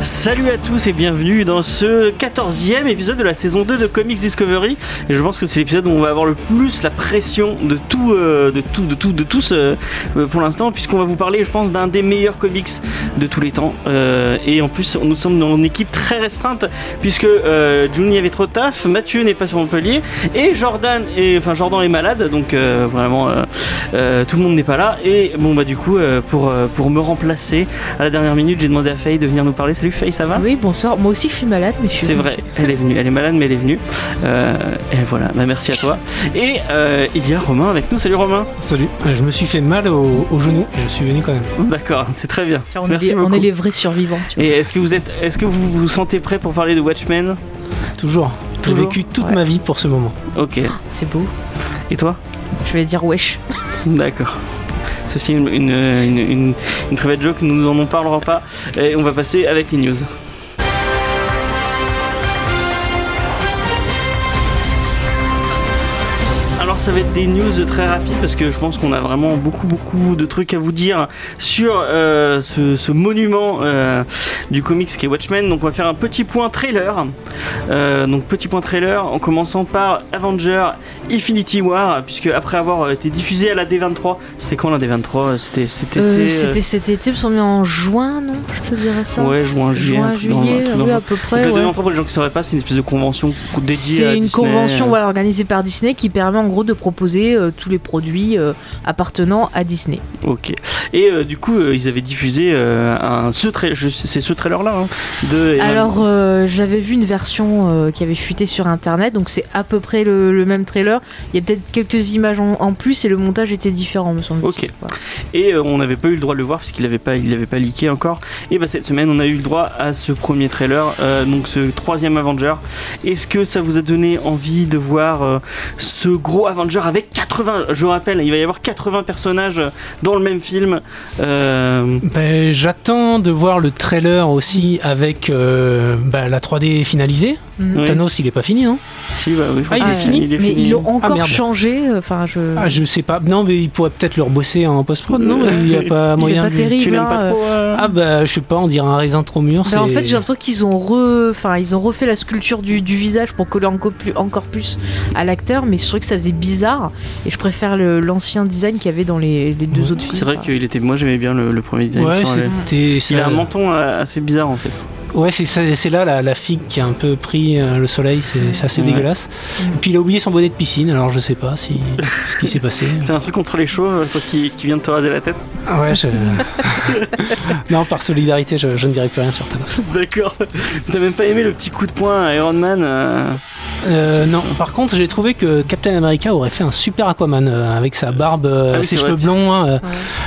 Salut à tous et bienvenue dans ce 14e épisode de la saison 2 de Comics Discovery. Et je pense que c'est l'épisode où on va avoir le plus la pression de tout, euh, de tout, de tout, de tous euh, pour l'instant, puisqu'on va vous parler, je pense, d'un des meilleurs comics de tous les temps. Euh, et en plus, nous sommes dans une équipe très restreinte, puisque Juni avait trop de taf, Mathieu n'est pas sur Montpellier, et Jordan, est, enfin Jordan est malade, donc vraiment tout le monde n'est pas là. Et bon bah du coup, pour pour me remplacer à la dernière minute, j'ai demandé à Faye de venir nous parler. Faye, ça va? Oui, bonsoir. Moi aussi, je suis malade, mais je suis. C'est vrai, elle est venue. Elle est malade, mais elle est venue. Euh, et voilà, bah, merci à toi. Et euh, il y a Romain avec nous. Salut Romain. Salut. Euh, je me suis fait mal au, genou et je suis venu quand même. D'accord, c'est très bien. on, est les, on, est les, vrais survivants. Et est-ce que vous êtes, est-ce que vous vous sentez prêt pour parler de Watchmen? Toujours. J'ai vécu toute ma vie pour ce moment. Ok. C'est beau. Et toi? Je vais dire wesh. D'accord. Ceci une, une, une, une, private joke, nous n'en parlerons pas. Et on va passer avec les news. Ça va être des news très rapides parce que je pense qu'on a vraiment beaucoup beaucoup de trucs à vous dire sur euh, ce, monument euh, du comics qui est Watchmen. Donc on va faire un petit point trailer. Euh, donc petit point trailer en commençant par Avenger Infinity War puisque après avoir été diffusé à la D23, c'était quand la D23 C'était c'était c'était cet été, me en juin, non? Je te dirais ça. Ouais, juin, juillet, juin, juillet, oui, à peu près. La D23 pour les gens qui ne sauraient pas, c'est une espèce de convention dédiée C'est une convention voilà, organisée par Disney qui permet en gros de proposer euh, tous les produits euh, appartenant à Disney. Ok. Et euh, du coup, ils avaient diffusé un ce c'est ce trailer là hein, de. Alors, j'avais vu une version qui avait fuité sur internet, donc c'est à peu près le, même trailer. Il y a peut-être quelques images en, plus et le montage était différent, me semble. Ok. Et on n'avait pas eu le droit de le voir puisqu'il n'avait pas, il avait pas leaké encore. Et bah cette semaine, on a eu le droit à ce premier trailer, donc ce troisième Avenger. Est-ce que ça vous a donné envie de voir ce gros Avenger avec 80, je rappelle, il va y avoir 80 personnages dans le même film. Euh, ben, j'attends de voir le trailer aussi avec euh, ben, la 3D finalisée. Mhm. Thanos, il est pas fini, non Si, bah oui. Ah, il est ah, fini. mais ils l'ont encore ah, changé. Enfin, je. Ah, je sais pas. Non, mais il pourrait peut-être le rebosser en post-prod, non Il n'y a pas moyen. C'est pas terrible. Hein, euh. Ah bah, je sais pas. On dirait un raisin trop mûr. Ben, en fait, j'ai l'impression qu'ils ont re... enfin, ils ont refait la sculpture du, du visage pour coller encore plus, encore plus à l'acteur, mais je trouvais que ça faisait bizarre. Et je préfère l'ancien design qu'il y avait dans les, les deux autres films. C'est vrai qu'il était. Moi, j'aimais bien le, premier design. Ouais, Il a un menton euh, assez bizarre en fait. Ouais, c'est là la, la, figue qui a un peu pris euh, le soleil, c'est assez dégueulasse. Et puis il a oublié son bonnet de piscine, alors je sais pas si, ce qui s'est passé. C'est un truc contre les chauves, toi qui, qui vient de te raser la tête Ah ouais, je... non, par solidarité, je, ne dirais plus rien sur Thanos. D'accord. T'as même pas aimé le petit coup de poing à Iron Man euh euh, non, par contre, j'ai trouvé que Captain America aurait fait un super Aquaman euh, avec sa barbe, euh, ah ses cheveux blonds, hein,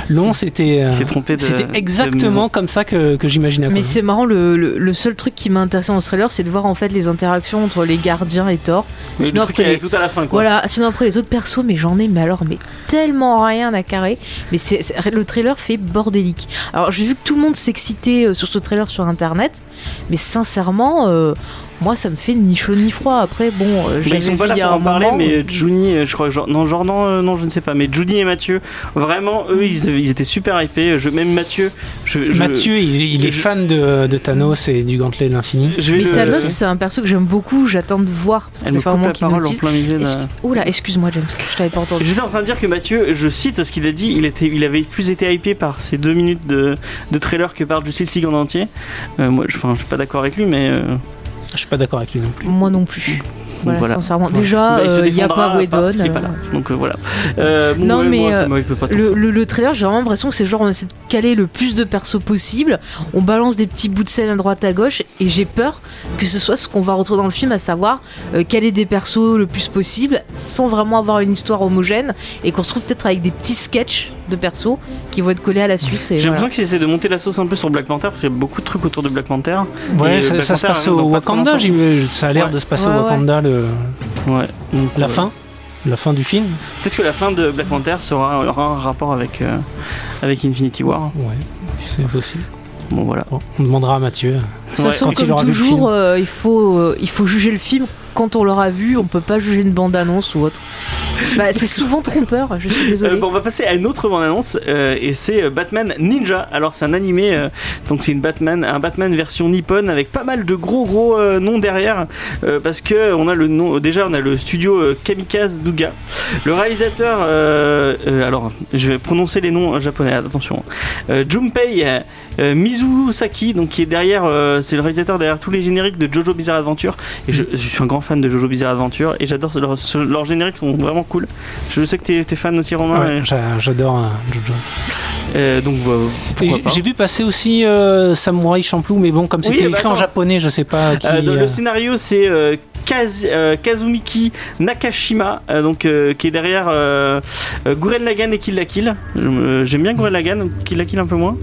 longs. C'était, trompé c'était exactement comme ça que, que j'imaginais. Mais c'est marrant, le, le, seul truc qui m'a intéressé dans ce trailer, c'est de voir en fait les interactions entre les gardiens et Thor. Mais sinon, après, tout à la fin, quoi. Voilà, sinon après les autres persos, mais j'en ai, mais alors, mais tellement rien à carrer. Mais c'est, le trailer fait bordélique. Alors, j'ai vu que tout le monde s'excitait sur ce trailer sur internet, mais sincèrement moi ça me fait ni chaud ni froid. Après, bon, euh, ils sont pas là pour en parler, mais Juni, euh, je crois que non, Jordan, euh, non, je ne sais pas, mais Judy et Mathieu, vraiment, eux, ils, étaient super hypés. Je, même Mathieu, je, Mathieu, il, est fan de, de, Thanos et du gantelet de l'infini. Thanos, c'est un perso que j'aime beaucoup. J'attends de voir parce que c'est vraiment qui parole en plein milieu. Oula, excuse-moi, James, je t'avais pas entendu. J'étais en train de dire que Mathieu, je cite ce qu'il a dit, il était, il avait plus été hypé par ces deux minutes de, de trailer que par Justice League en entier. moi, je, enfin, je suis pas d'accord avec lui, mais. Je suis pas d'accord avec lui non plus. Moi non plus. Voilà, sincèrement. Déjà, bah, il n'y euh, a pas Wedon. Euh. Donc euh, voilà. non, mais le, le, trailer, j'ai vraiment l'impression que c'est genre on essaie de caler le plus de persos possible. On balance des petits bouts de scène à droite à gauche et j'ai peur que ce soit ce qu'on va retrouver dans le film, à savoir caler des persos le plus possible sans vraiment avoir une histoire homogène et qu'on se trouve peut-être avec des petits sketchs de persos qui vont être collés à la suite. J'ai l'impression qu'ils essaient de monter la sauce un peu sur Black Panther parce qu'il y a beaucoup de trucs autour de Black Panther. Ouais, ça, se passe au Wakanda, ça a l'air de se passer au Wakanda. Le... Ouais. la fin La fin du film Peut-être que la fin de Black Panther sera, aura un rapport avec, avec Infinity War. Ouais, c'est possible. Bon voilà. on demandera à Mathieu. De toute façon, comme toujours, il, faut, il faut juger le film quand on l'aura vu, on peut pas juger une bande-annonce ou autre. Bah, c'est souvent trompeur, je suis désolé. Euh, on va passer à une autre bande-annonce euh, et c'est euh, Batman Ninja. Alors c'est un animé, donc c'est une Batman, un Batman version nippon avec pas mal de gros gros noms derrière parce que on a le nom, déjà on a le studio Kamikaze Duga. Le réalisateur, alors je vais prononcer les noms japonais, attention. Junpei Mizusaki, donc qui est derrière, c'est le réalisateur derrière tous les génériques de Jojo Bizarre Adventure et je, je suis un grand fan de Jojo Bizarre Adventure et j'adore leurs leur génériques sont vraiment cool. Je sais que tu es, fan aussi Romain. J'adore euh, Jojo. Euh, donc j'ai vu passer aussi euh, Samurai Champloo, mais bon, comme c'était bah écrit en japonais, je sais pas. Qui, le scénario, c'est Kazumiki Nakashima, donc qui est derrière Guren Lagan et Kill la Kill. J'aime bien Guren Lagan, Kill la Kill un peu moins.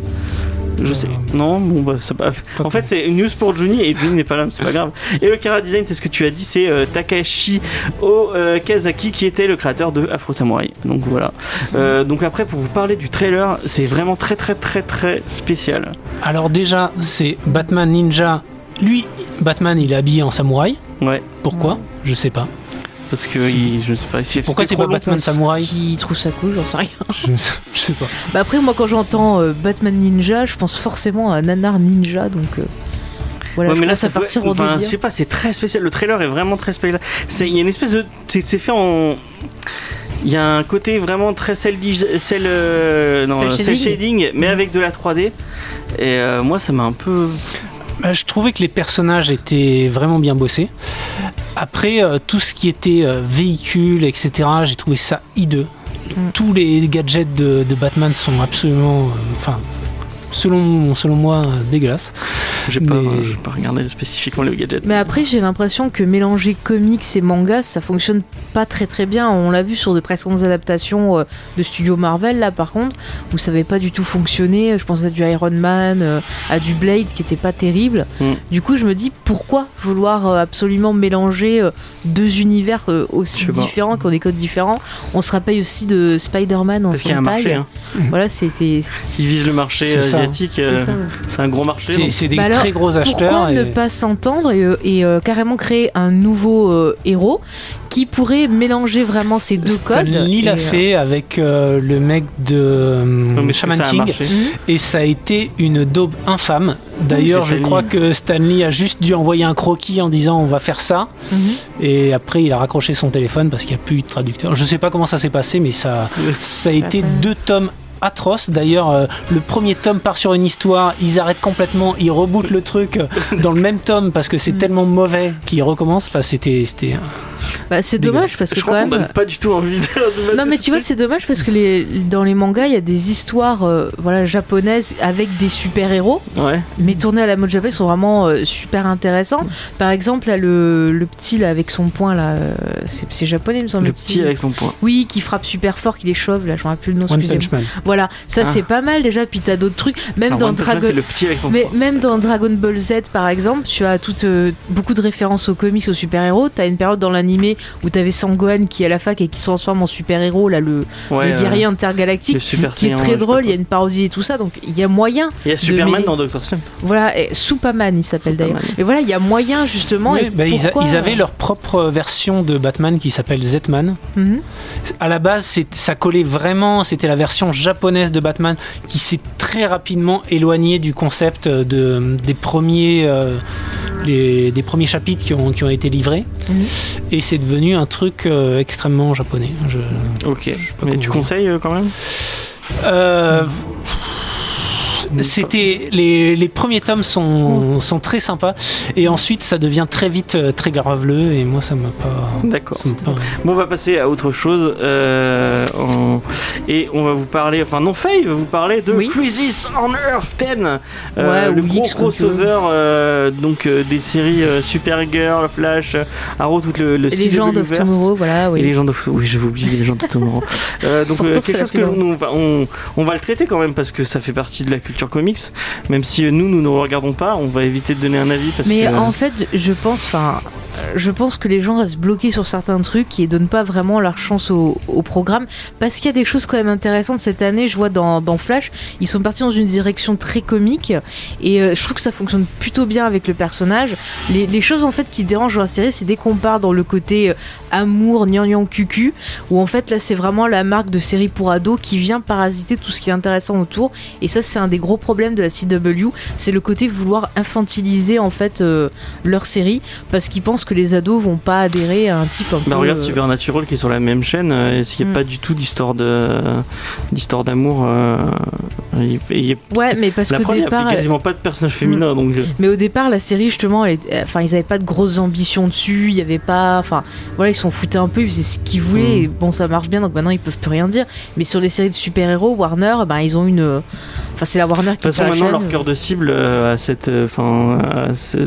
Je sais. Non, bon, bah, ça pas. En fait, c'est une news pour Juni et Juni n'est pas là, mais c'est pas grave. Et le Kara Design, c'est ce que tu as dit, c'est euh, Takashi Okazaki qui était le créateur de Afro Samurai. Donc voilà. Euh, donc après, pour vous parler du trailer, c'est vraiment très très très très spécial. Alors déjà, c'est Batman Ninja. Lui, Batman, il est habillé en samouraï. Ouais. Pourquoi? Je sais pas. Parce que il, je sais pas. Pourquoi c'est pas Batman Samouraï Qui trouve ça cool, j'en sais rien. je, sais pas. Bah après, moi, quand j'entends euh, Batman Ninja, je pense forcément à Nanar Ninja, donc. Euh, voilà, mais là, ça partir enfin, Je sais pas, c'est très spécial. Le trailer est vraiment très spécial. Il y a une espèce de. C'est fait en. Il y a un côté vraiment très cel, cel, euh, non, shading. shading. mais avec de la 3D. Et moi, ça m'a un peu. Bah, je trouvais que les personnages étaient vraiment bien bossés. Après, euh, tout ce qui était euh, véhicule, etc., j'ai trouvé ça hideux. Mm. Tous les gadgets de, de Batman sont absolument. Euh, enfin, selon, selon moi, dégueulasse. J'ai pas, pas regardé spécifiquement les gadgets. Mais après, j'ai l'impression que mélanger comics et mangas, ça fonctionne pas très très bien. On l'a vu sur de précédentes adaptations euh, de studio Marvel, là par contre, où ça avait pas du tout fonctionné. Je pense à du Iron Man, euh, à du Blade qui était pas terrible. Mm. Du coup, je me dis pourquoi vouloir euh, absolument mélanger deux univers aussi différents, qui ont des codes différents? On se rappelle aussi de Spider-Man en Parce qu'il y a un marché. Hein. Voilà, c'était. Ils visent le marché asiatique. C'est un gros marché. C'est des bah très gros acheteurs. Pourquoi ne pas s'entendre et, et carrément créer un nouveau héros qui pourrait mélanger vraiment ces deux codes. Stanley l'a fait avec euh, le mec de euh, Shaman King mhm. et ça a été une daube infâme. D'ailleurs, je crois que Stanley a juste dû envoyer un croquis en disant on va faire ça mhm. et après il a raccroché son téléphone parce qu'il n'y a plus eu de traducteur. Je sais pas comment ça s'est passé mais ça, ça a été deux tomes atroces D'ailleurs, euh, le premier tome part sur une histoire, ils arrêtent complètement, ils rebootent le truc dans le même tome parce que c'est mhm. tellement mauvais qu'ils recommencent. Enfin, c'était, c'était bah, c'est dommage parce que je quand même. donne pas du tout envie de. non, mais tu vois, c'est dommage parce que les, dans les mangas, il y a des histoires euh, voilà, japonaises avec des super-héros. Ouais. Mais tournées à la mode japonaise sont vraiment euh, super intéressants. Par exemple, là, le, le petit là, avec son poing, là, euh, c'est japonais, il me semble. Le petit avec son poing. Oui, qui frappe super fort, qui les chauve, là, je me rappelle plus le nom, excusez-moi. Voilà, ça ah. c'est pas mal déjà. Puis t'as d'autres trucs. Même dans Dragon. le petit avec son mais même dans Dragon Ball Z, par exemple, tu as toutes, beaucoup de références aux comics, aux super-héros. T'as une période dans l'animé où tu avais Sangohan qui est à la fac et qui se transforme en super-héros, là, le, guerrier intergalactique, qui est très drôle, il y a une parodie et tout ça, donc il y a moyen. Il y a Superman dans Doctor Strange. Voilà, et Superman il s'appelle d'ailleurs. Et voilà, il y a moyen justement. Bah, ils, avaient leur propre version de Batman qui s'appelle Z-Man. Mhm. À la base, ça collait vraiment, c'était la version japonaise de Batman qui s'est très rapidement éloignée du concept de, des premiers. Euh, les, des premiers chapitres qui ont, qui ont été livrés. Mhm. Et c'est devenu un truc euh, extrêmement japonais. ok. Mais tu conseilles euh, quand même? Euh, c'était les, les, premiers tomes sont, mm. sont, très sympas et ensuite ça devient très vite euh, très graveleux et moi ça m'a pas. D'accord. Bon, on va passer à autre chose euh, et on va vous parler, enfin non Faye va vous parler de Crisis on Earth 10, euh, le gros crossover donc des séries Supergirl, Flash, Arrow, tout le, le Legend of Tomorrow, voilà. Oui. Et Legend of, oui j'avais oublié Legend of Tomorrow. donc quelque chose que on, on, on va le traiter quand même parce que ça fait partie de la culture comics, même si nous, nous ne regardons pas, on va éviter de donner un avis. Parce Mais en fait, je pense, enfin, je pense que les gens restent bloqués sur certains trucs et donnent pas vraiment leur chance au, programme parce qu'il y a des choses quand même intéressantes cette année. Je vois dans, Flash, ils sont partis dans une direction très comique et euh, je trouve que ça fonctionne plutôt bien avec le personnage. Les, choses en fait qui dérangent dans la série, c'est dès qu'on part dans le côté euh, amour, gnangnan cucu, où en fait là c'est vraiment la marque de série pour ados qui vient parasiter tout ce qui est intéressant autour. Et ça c'est un des gros problèmes de la CW, c'est le côté vouloir infantiliser en fait euh, leur série parce qu'ils pensent que les ados vont pas adhérer à un type un bah, peu. Regarde euh, Supernatural qui est sur la même chaîne, euh, est-ce qu'il n'y a mm. pas du tout d'histoire d'amour Ouais, mais parce qu'au départ, il n'y a quasiment pas de personnage féminin mm. donc. Mais au départ, la série justement, enfin ils n'avaient pas de grosses ambitions dessus, il y avait pas, enfin voilà, ils s'en foutaient un peu, ils faisaient ce qu'ils voulaient. Mm. bon, ça marche bien, donc maintenant ils peuvent plus rien dire. Mais sur les séries de super-héros, Warner, ben, ils ont une. Enfin, c'est la Warner qui De toute façon, maintenant, leur cœur de cible à cette, enfin, ce,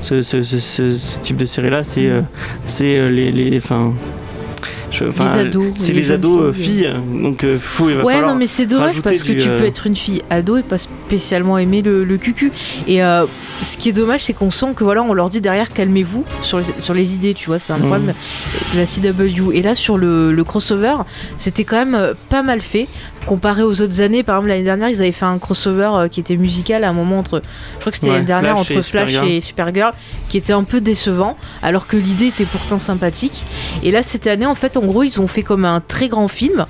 ce, ce, ce, type de série-là, c'est, euh, c'est euh, les, les, enfin, les ados. C'est les, ados euh, filles. Donc euh, faut, il va Ouais, non, mais c'est dommage parce que tu peux euh, être une fille ado et pas spécialement aimer le, le cucu. Et ce qui est dommage, c'est qu'on sent que voilà, on leur dit derrière calmez-vous sur les, sur les idées, tu vois, c'est un mm. problème de la CW. Et là, sur le, le crossover, c'était quand même pas mal fait comparé aux autres années. Par exemple, l'année dernière, ils avaient fait un crossover qui était musical à un moment entre, je crois que c'était l'année dernière, entre Flash et Supergirl, qui était un peu décevant, alors que l'idée était pourtant sympathique. Et là, cette année, en fait, en gros, ils ont fait comme un très grand film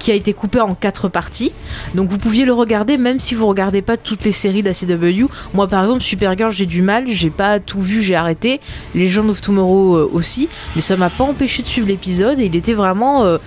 qui a été coupé en quatre parties. Donc vous pouviez le regarder même si vous regardez pas toutes les séries d'ACW. Moi par exemple Supergirl j'ai du mal, j'ai pas tout vu, j'ai arrêté. Legend of Tomorrow euh, aussi, mais ça m'a pas empêché de suivre l'épisode et il était vraiment euh,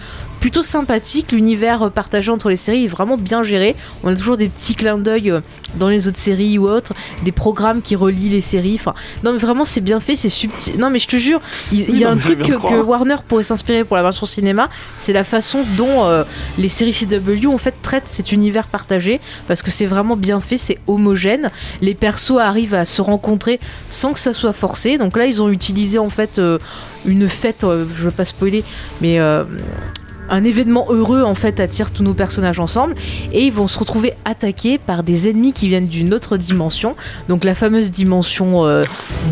plutôt sympathique. L'univers partagé entre les séries est vraiment bien géré. On a toujours des petits clins d'œil euh, dans les autres séries ou autres, des programmes qui relient les séries. Enfin, non, mais vraiment, c'est bien fait, c'est subtil. Non, mais je te jure, il, y a un truc que, Warner pourrait s'inspirer pour la version cinéma, c'est la façon dont euh, les séries CW en fait traitent cet univers partagé parce que c'est vraiment bien fait, c'est homogène. Les persos arrivent à se rencontrer sans que ça soit forcé. Donc là, ils ont utilisé en fait euh, une fête, je veux pas spoiler, mais un événement heureux en fait attire tous nos personnages ensemble et ils vont se retrouver attaqués par des ennemis qui viennent d'une autre dimension. Donc la fameuse dimension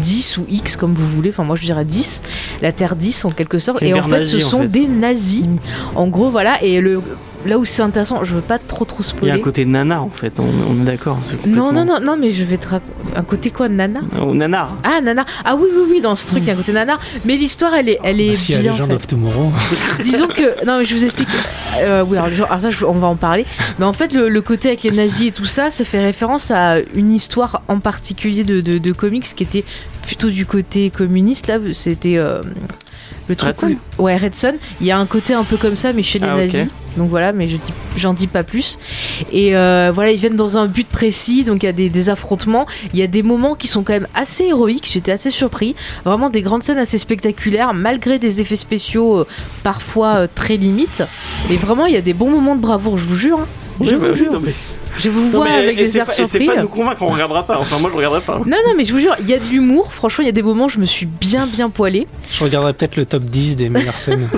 10 euh, ou X comme vous voulez. Enfin moi je dirais 10 la Terre 10 en quelque sorte. Et en fait ce sont des nazis. En gros voilà. Et le là où c'est intéressant, je veux pas trop trop spoiler. Il y a un côté nana en fait, on, est d'accord. Non, non, non, non, mais je vais te Un côté quoi, nana? Oh, Nanar. Ah, nana. Ah oui, oui, oui, dans ce truc, il y a un côté nanar. Mais l'histoire, elle est, elle est bah, bien. Si of Tomorrow. Disons que. Non, mais je vous explique. Euh, oui, alors, alors ça, on va en parler. Mais en fait, le, côté avec les nazis et tout ça, ça fait référence à une histoire en particulier de, de, comics qui était plutôt du côté communiste. Là, c'était. Euh, le truc Red ouais Red Son il y a un côté un peu comme ça mais chez les ah, nazis. Donc voilà mais je dis j'en dis pas plus. Et euh, voilà ils viennent dans un but précis. Donc il y a des, affrontements. Il y a des moments qui sont quand même assez héroïques. J'étais assez surpris. Vraiment des grandes scènes assez spectaculaires malgré des effets spéciaux euh, parfois euh, très limites. Mais vraiment il y a des bons moments de bravoure je vous jure hein. je vous bah jure je vous vois avec des airs surpris. C'est pas nous convaincre, on regardera pas. Enfin, moi, je regarderai pas. Non, non, mais je vous jure, il y a de l'humour. Franchement, il y a des moments où je me suis bien, bien poilé. Je regarderai peut-être le top 10 des meilleures scènes.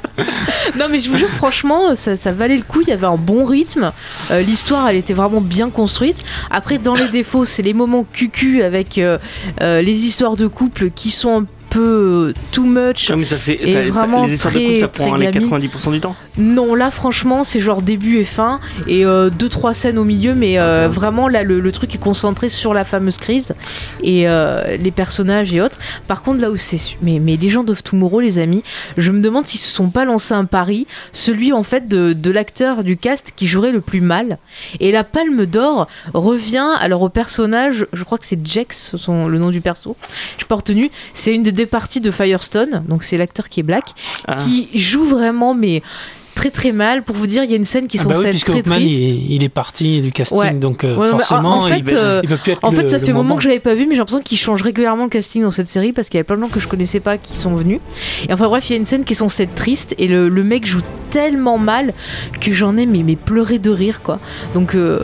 non, mais je vous jure, franchement, ça, ça, valait le coup. Il y avait un bon rythme. Euh, l'histoire, elle était vraiment bien construite. Après, dans les défauts, c'est les moments cucu avec euh, euh, les histoires de couple qui sont un peu too much. mais ça fait vraiment les histoires de couple, ça prend les 90% du temps. Non, là franchement, c'est genre début et fin et euh, deux trois scènes au milieu, mais euh, ah, vraiment là le, truc est concentré sur la fameuse crise et euh, les personnages et autres. Par contre, là où c'est mais mais Legend of Tomorrow, les amis, je me demande s'ils se sont pas lancés un pari, celui en fait de, de l'acteur du cast qui jouerait le plus mal. Et la Palme d'Or revient alors au personnage, je crois que c'est Jex, son, le nom du perso. Je pas retenu. C'est une des partie de Firestone, donc c'est l'acteur qui est black, ah. qui joue vraiment mais très très mal. Pour vous dire, il y a une scène qui ah sont bah très triste. Il, est parti du casting, donc euh, forcément, en, fait, il, euh, peut plus être En fait, ça fait un moment que je l'avais pas vu, mais j'ai l'impression qu'il change régulièrement le casting dans cette série parce qu'il y a plein de gens que je connaissais pas qui sont venus. Et enfin bref, il y a une scène qui censée être triste et le, mec joue tellement mal que j'en ai mais, mais pleuré de rire quoi. Donc euh,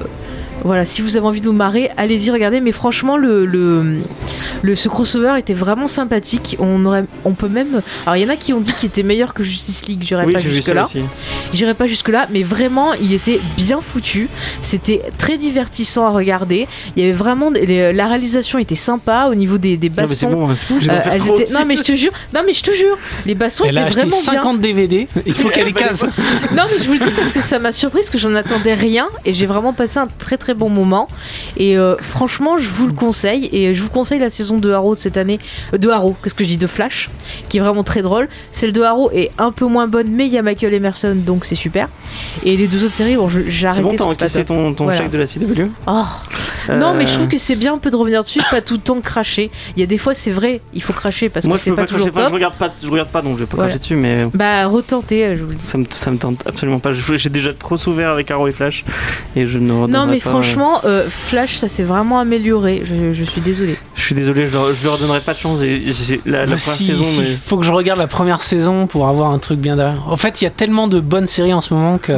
Voilà, si vous avez envie de vous marrer, allez-y regarder. Mais franchement, le, le, ce crossover était vraiment sympathique. On aurait, on peut même. Alors il y en a qui ont dit qu'il était meilleur que Justice League. J'irai pas jusque là. J'irai pas jusque là, mais vraiment, il était bien foutu. C'était très divertissant à regarder. Il y avait vraiment la réalisation était sympa au niveau des, des bastons. Non mais, euh, non mais je te jure, non mais je te jure, les bastons Elle étaient vraiment 50 DVD. Il faut qu'elle les case. non mais je vous le dis parce que ça m'a surpris parce que j'en attendais rien et j'ai vraiment passé un très très bon moment. Et euh, franchement, je vous le conseille et je vous conseille la saison de Arrow de cette année. Euh, de Arrow, qu'est-ce que je dis De Flash, qui est vraiment très drôle. Celle de Arrow est un peu moins bonne, mais il y a Michael Emerson, donc c'est super. Et les deux autres séries, bon, j'ai arrêté. C'est bon, t'as encaissé ton, ton chèque de la CW oh. Non, mais je trouve que c'est bien un peu de revenir dessus, pas tout le temps cracher. Il y a des fois, c'est vrai, il faut cracher parce que c'est pas, toujours top. je regarde pas, je regarde pas, donc je vais pas cracher dessus, mais. Bah, retenter, je vous le dis. Ça me, ça me tente absolument pas. J'ai déjà trop souffert avec Arrow et Flash, et je ne. Non, mais franchement, euh, Flash, ça s'est vraiment amélioré. Je, suis désolé. Je suis désolé, je leur, je leur donnerai pas de chance. Et, la, la bah, saison. Il faut que je regarde la première saison pour avoir un truc bien derrière. En fait, il y a tellement de bonnes séries en ce moment que.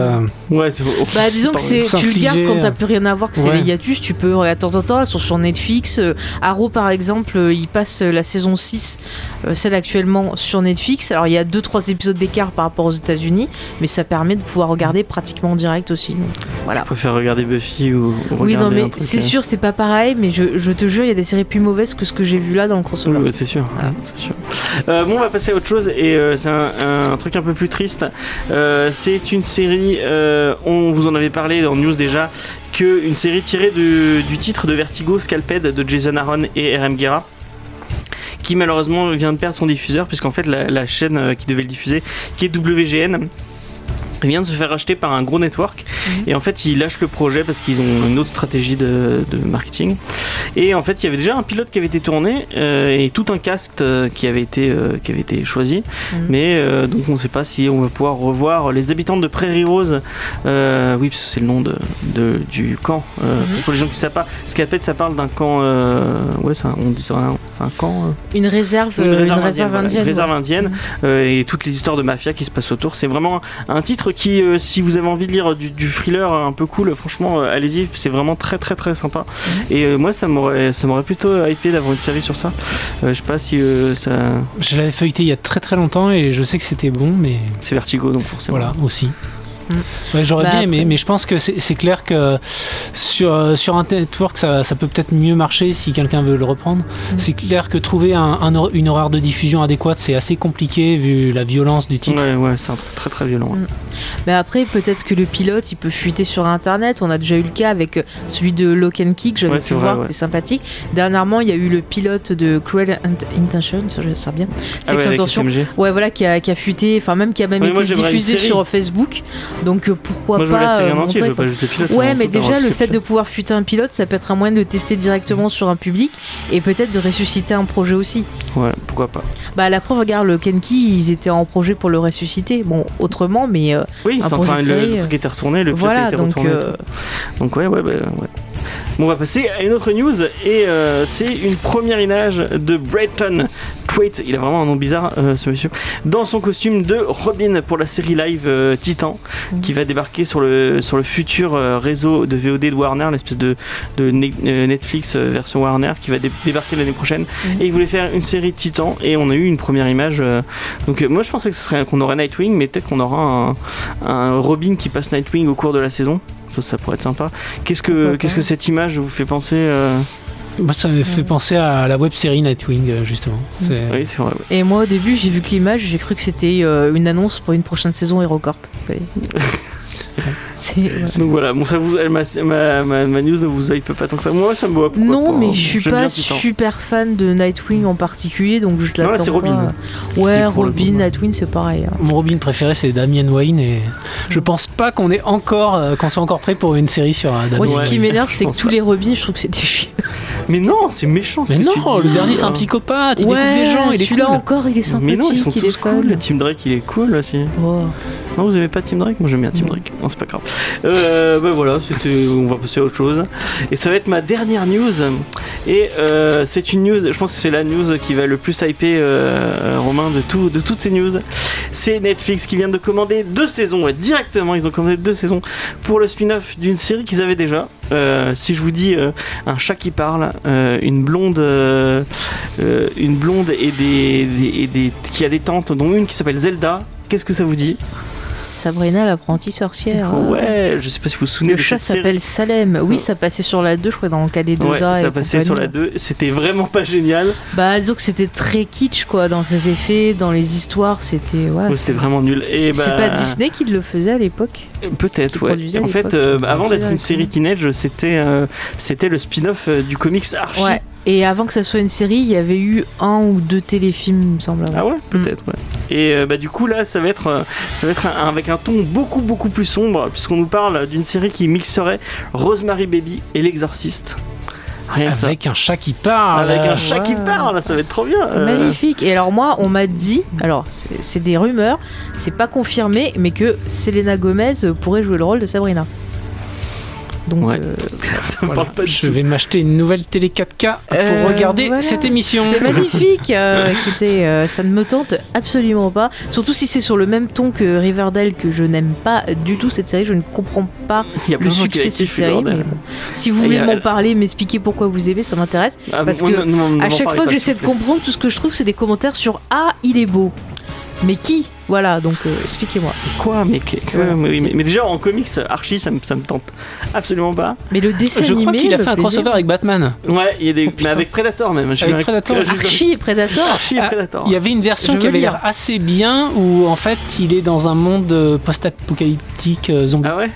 Ouais, bah, disons que c'est, tu le gardes quand t'as plus rien à voir, que c'est les hiatus. Tu peux regarder de temps en temps, elles sont sur Netflix. Euh, Arrow, par exemple, euh, il passe la saison 6, celle actuellement sur Netflix. Alors, il y a 2-3 épisodes d'écart par rapport aux États-Unis, mais ça permet de pouvoir regarder pratiquement en direct aussi. voilà. Je préfère regarder Buffy ou, Oui, non, mais c'est sûr, c'est pas pareil, mais je, je, te jure, il y a des séries plus mauvaises que ce que j'ai vu là dans le crossover. Oui, c'est sûr. sûr. Euh, bon, on va passer à autre chose, et euh, c'est un, truc un peu plus triste. Euh, c'est une série, on vous en avait parlé dans News déjà, que une série tirée du titre de Vertigo, Scalped de Jason Aaron et RM Guerra qui malheureusement vient de perdre son diffuseur puisqu'en fait la, la chaîne qui devait le diffuser qui est WGN vient de se faire racheter par un gros network mhm. et en fait ils lâchent le projet parce qu'ils ont une autre stratégie de, marketing et en fait il y avait déjà un pilote qui avait été tourné euh, et tout un cast euh, qui avait été euh, qui avait été choisi mhm. mais donc on ne sait pas si on va pouvoir revoir les habitants de Prairie Rose oui parce que c'est le nom de, du camp mhm. pour les gens qui ne savent pas Scalped ça parle d'un camp ouais ça, on dit ça un, camp une réserve une réserve, indienne, réserve indienne et toutes les histoires de mafia qui se passent autour c'est vraiment un titre qui, euh, si vous avez envie de lire du, thriller un peu cool, franchement, euh, allez-y, c'est vraiment très très très sympa. Mhm. Et euh, moi, ça m'aurait, ça m'aurait plutôt hypé d'avoir une série sur ça. je sais pas si ça. Je l'avais feuilleté il y a très très longtemps et je sais que c'était bon, mais. C'est Vertigo, donc forcément. Voilà, aussi. Ouais, J'aurais bah, bien aimé, mais je pense que c'est clair que sur, euh, sur un network, ça, ça peut peut-être mieux marcher si quelqu'un veut le reprendre. Mm. C'est clair que trouver un, une horaire de diffusion adéquate, c'est assez compliqué vu la violence du titre. Ouais, ouais, c'est un truc très très violent. Mm. Mais après, peut-être que le pilote, il peut fuiter sur Internet. On a déjà eu le cas avec celui de Lock and Kick, j'avais pu voir, c'était sympathique. Dernièrement, il y a eu le pilote de Cruel Intention, je sais bien. Ah ouais, intention. Ouais, voilà, qui a, qui a fuité, enfin même qui a même été diffusé sur Facebook. Donc euh, pourquoi pas. Euh, entier, je veux pas juste le pilote. Ouais, mais déjà le fait de pouvoir fuiter un pilote, ça peut être un moyen de le tester directement sur un public et peut-être de ressusciter un projet aussi. Ouais, pourquoi pas. Bah la preuve, regarde le Kenki, ils étaient en projet pour le ressusciter. Bon, autrement, mais. Euh, oui, c'est enfin, le, le truc était retourné, le pilote était donc, retourné. Donc ouais, ouais, bah, ouais. Bon, on va passer à une autre news et euh, c'est une première image de Brayton Twait, il a vraiment un nom bizarre euh, ce monsieur, dans son costume de Robin pour la série live euh, Titan mhm. qui va débarquer sur le, sur le futur réseau de VOD de Warner, l'espèce de, de Netflix version Warner qui va débarquer l'année prochaine. Mhm. Et il voulait faire une série Titan et on a eu une première image. donc moi je pensais que ce serait qu'on aurait Nightwing, mais peut-être qu'on aura un, un Robin qui passe Nightwing au cours de la saison. Ça, pourrait être sympa. Qu'est-ce que, qu'est-ce que cette image vous fait penser euh Moi, ça me fait penser à la web série Nightwing, euh, justement. Oui, c'est vrai. Et moi, au début, j'ai vu que l'image, j'ai cru que c'était euh, une annonce pour une prochaine saison HeroCorp. Donc voilà, bon, ça vous, ma, ma, ma, news ne vous hype pas tant que ça. Moi, ça me voit Non, mais je suis pas super fan de Nightwing en particulier, donc je l'attends. Non, c'est Robin. Ouais, Robin, Nightwing, c'est pareil. Hein. Mon Robin préféré, c'est Damien Wayne, et je pense pas qu'on est encore, euh, qu'on soit encore prêt pour une série sur euh, Damien. ce qui m'énerve, c'est que tous les Robins, je trouve que c'est des chiens. Mais non, c'est méchant. Mais non, le dernier, c'est un psychopathe, il découpe des gens. Celui-là encore, il est sympathique. Mais non, ils sont tous cool. Le Team Drake, il est cool aussi. Non, vous aimez pas Team Drake Moi j'aime bien Team Drake. Non, c'est pas grave. Euh, ben voilà, c'était. On va passer à autre chose. Et ça va être ma dernière news. Et euh, c'est une news, je pense que c'est la news qui va le plus hyper euh, Romain de, tout, de toutes ces news. C'est Netflix qui vient de commander deux saisons. directement, ils ont commandé deux saisons pour le spin-off d'une série qu'ils avaient déjà. Euh, si je vous dis euh, un chat qui parle, euh, une blonde, une blonde et des, et des, qui a des tantes, dont une qui s'appelle Zelda, qu'est-ce que ça vous dit? Sabrina l'apprentie sorcière. Ouais, je sais pas si vous vous souvenez. Le chat s'appelle Salem. Oui, ça passait sur la 2, je crois, dans le KD2A. Ouais, ça passait sur la 2. C'était vraiment pas génial. Bah, disons que c'était très kitsch, quoi, dans ses effets, dans les histoires. C'était. Ouais, c'était vraiment nul. Et C'est pas bah, Disney qui le faisait à l'époque Peut-être, ouais. En fait, euh, avant d'être une série teenage, c'était euh, c'était le spin-off euh, du comics Archie. Ouais. Et avant que ça soit une série, il y avait eu un ou deux téléfilms, il me semble. Ah ouais, peut-être, ouais. Et euh, bah, du coup, là, ça va être, euh, ça va être avec un ton beaucoup, beaucoup plus sombre, puisqu'on nous parle d'une série qui mixerait Rosemary Baby et L'Exorciste. Rien avec un chat qui parle. Avec un chat qui parle, ça va être trop bien. Euh. Magnifique. Et alors moi, on m'a dit, alors c'est des rumeurs, c'est pas confirmé, mais que Selena Gomez pourrait jouer le rôle de Sabrina. Donc, euh, je vais m'acheter une nouvelle télé 4K pour euh, regarder cette émission. C'est magnifique. Euh, écoutez, ça ne me tente absolument pas. Surtout si c'est sur le même ton que Riverdale, que je n'aime pas du tout cette série. Je ne comprends pas le succès de cette série. si vous voulez m'en parler, m'expliquer pourquoi vous aimez, ça m'intéresse. Ah, parce que à chaque fois que j'essaie de comprendre, tout ce que je trouve, c'est des commentaires sur Ah, il est beau. Mais qui? Voilà, donc euh, expliquez-moi. Quoi mais, mais, déjà en comics, Archie, ça me, ça me tente absolument pas. Mais le dessin Je crois qu'il a fait un crossover avec Batman. Ouais, il y a des, oh, mais avec Predator même. Avec Predator. Archie et Predator. Archie et ah, Predator. Il y avait une version qui avait l'air assez bien où en fait il est dans un monde euh, post-apocalyptique euh, zombie. Ah ouais?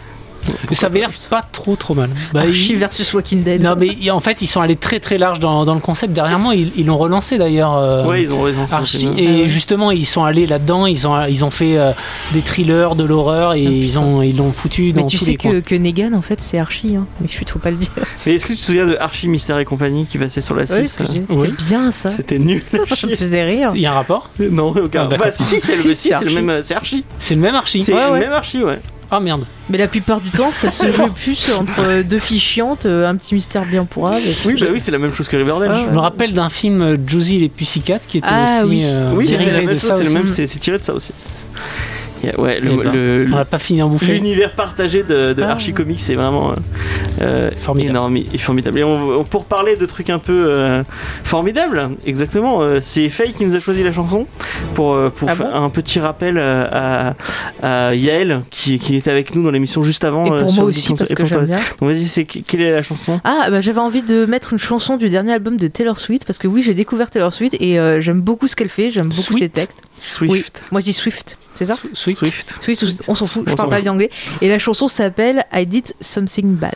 Et ça avait l'air pas trop trop mal. Bah, Archie versus Walking Dead. Non, mais en fait, ils sont allés très très large dans, dans le concept. Dernièrement, ils l'ont relancé d'ailleurs. Euh, ouais, ils ont relancé. Archie, et justement, ils sont allés là-dedans. Ils ont, ils ont fait euh, des thrillers, de l'horreur et ah, ils ont ils l'ont foutu dans Mais tu sais que, que, Negan, en fait, c'est Archie. Hein. Mais je faut pas le dire. Mais est-ce que tu te souviens de Archie Mystère et compagnie qui passait sur la 6 euh C'était bien ça. C'était nul. ça me faisait rire. Il y a un rapport Non, aucun. Ah, bah, si, si, c'est le, le, même. C'est Archie. C'est le même Archie. C'est le même Archie, ouais. Ah merde. Mais la plupart du temps, ça se joue plus entre deux filles chiantes, euh, un petit mystère bien pour elles. Oui, bah oui, c'est la même chose que Riverdale. Ah, je me rappelle d'un film euh, Josie et les Pussycat qui était ah, aussi oui. Euh, oui, c'est la même chose, c'est le même, c'est tiré de ça aussi ouais, le, eh ben, on va pas fini en bouffer. L'univers partagé de, de ah. Archie Comics, c'est vraiment euh, formidable. énorme et formidable. Et on, pour parler de trucs un peu euh, formidables, exactement, euh, c'est Faye qui nous a choisi la chanson pour, euh, pour ah faire un petit rappel à, à Yael qui, qui, était avec nous dans l'émission juste avant. Et pour moi aussi, parce que j'aime bien. Donc vas-y, c'est quelle est la chanson? Ah, bah, j'avais envie de mettre une chanson du dernier album de Taylor Swift parce que oui, j'ai découvert Taylor Swift et j'aime beaucoup ce qu'elle fait, j'aime beaucoup ses textes. Swift. Moi je dis Swift, c'est ça Swift. Swift. on s'en fout, je parle pas bien anglais. Et la chanson s'appelle I Did Something Bad.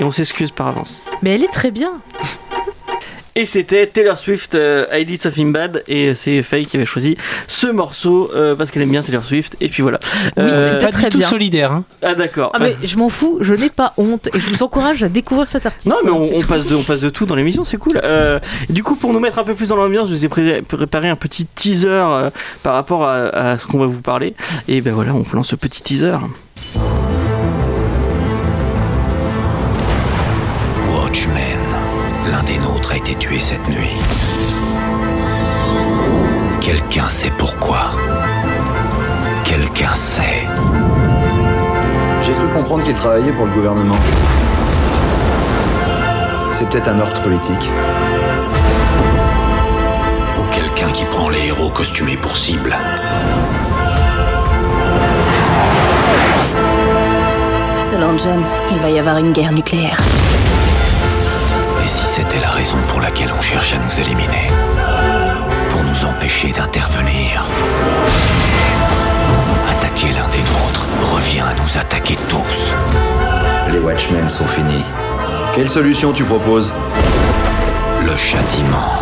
Et on s'excuse par avance. Mais elle est très bien. Et c'était Taylor Swift, euh, I Did Something Bad, et c'est Faye qui avait choisi ce morceau euh, parce qu'elle aime bien Taylor Swift, et puis voilà. Oui, euh, c'était très tout bien. solidaire. Hein. Ah d'accord. Ah mais je m'en fous, je n'ai pas honte, et je vous encourage à découvrir cet artiste. Non mais on, passe de, on passe de tout dans l'émission, c'est cool. du coup, pour nous mettre un peu plus dans l'ambiance, je vous ai préparé un petit teaser par rapport à, à ce qu'on va vous parler, et ben voilà, on lance ce petit teaser. A été tué cette nuit. Quelqu'un sait pourquoi. Quelqu'un sait. J'ai cru comprendre qu'il travaillait pour le gouvernement. C'est peut-être un ordre politique. Ou quelqu'un qui prend les héros costumés pour cible. Selon John, il va y avoir une guerre nucléaire. Et si c'était la raison pour laquelle on cherche à nous éliminer Pour nous empêcher d'intervenir Attaquer l'un des nôtres revient à nous attaquer tous. Les Watchmen sont finis. Quelle solution tu proposes? Le châtiment.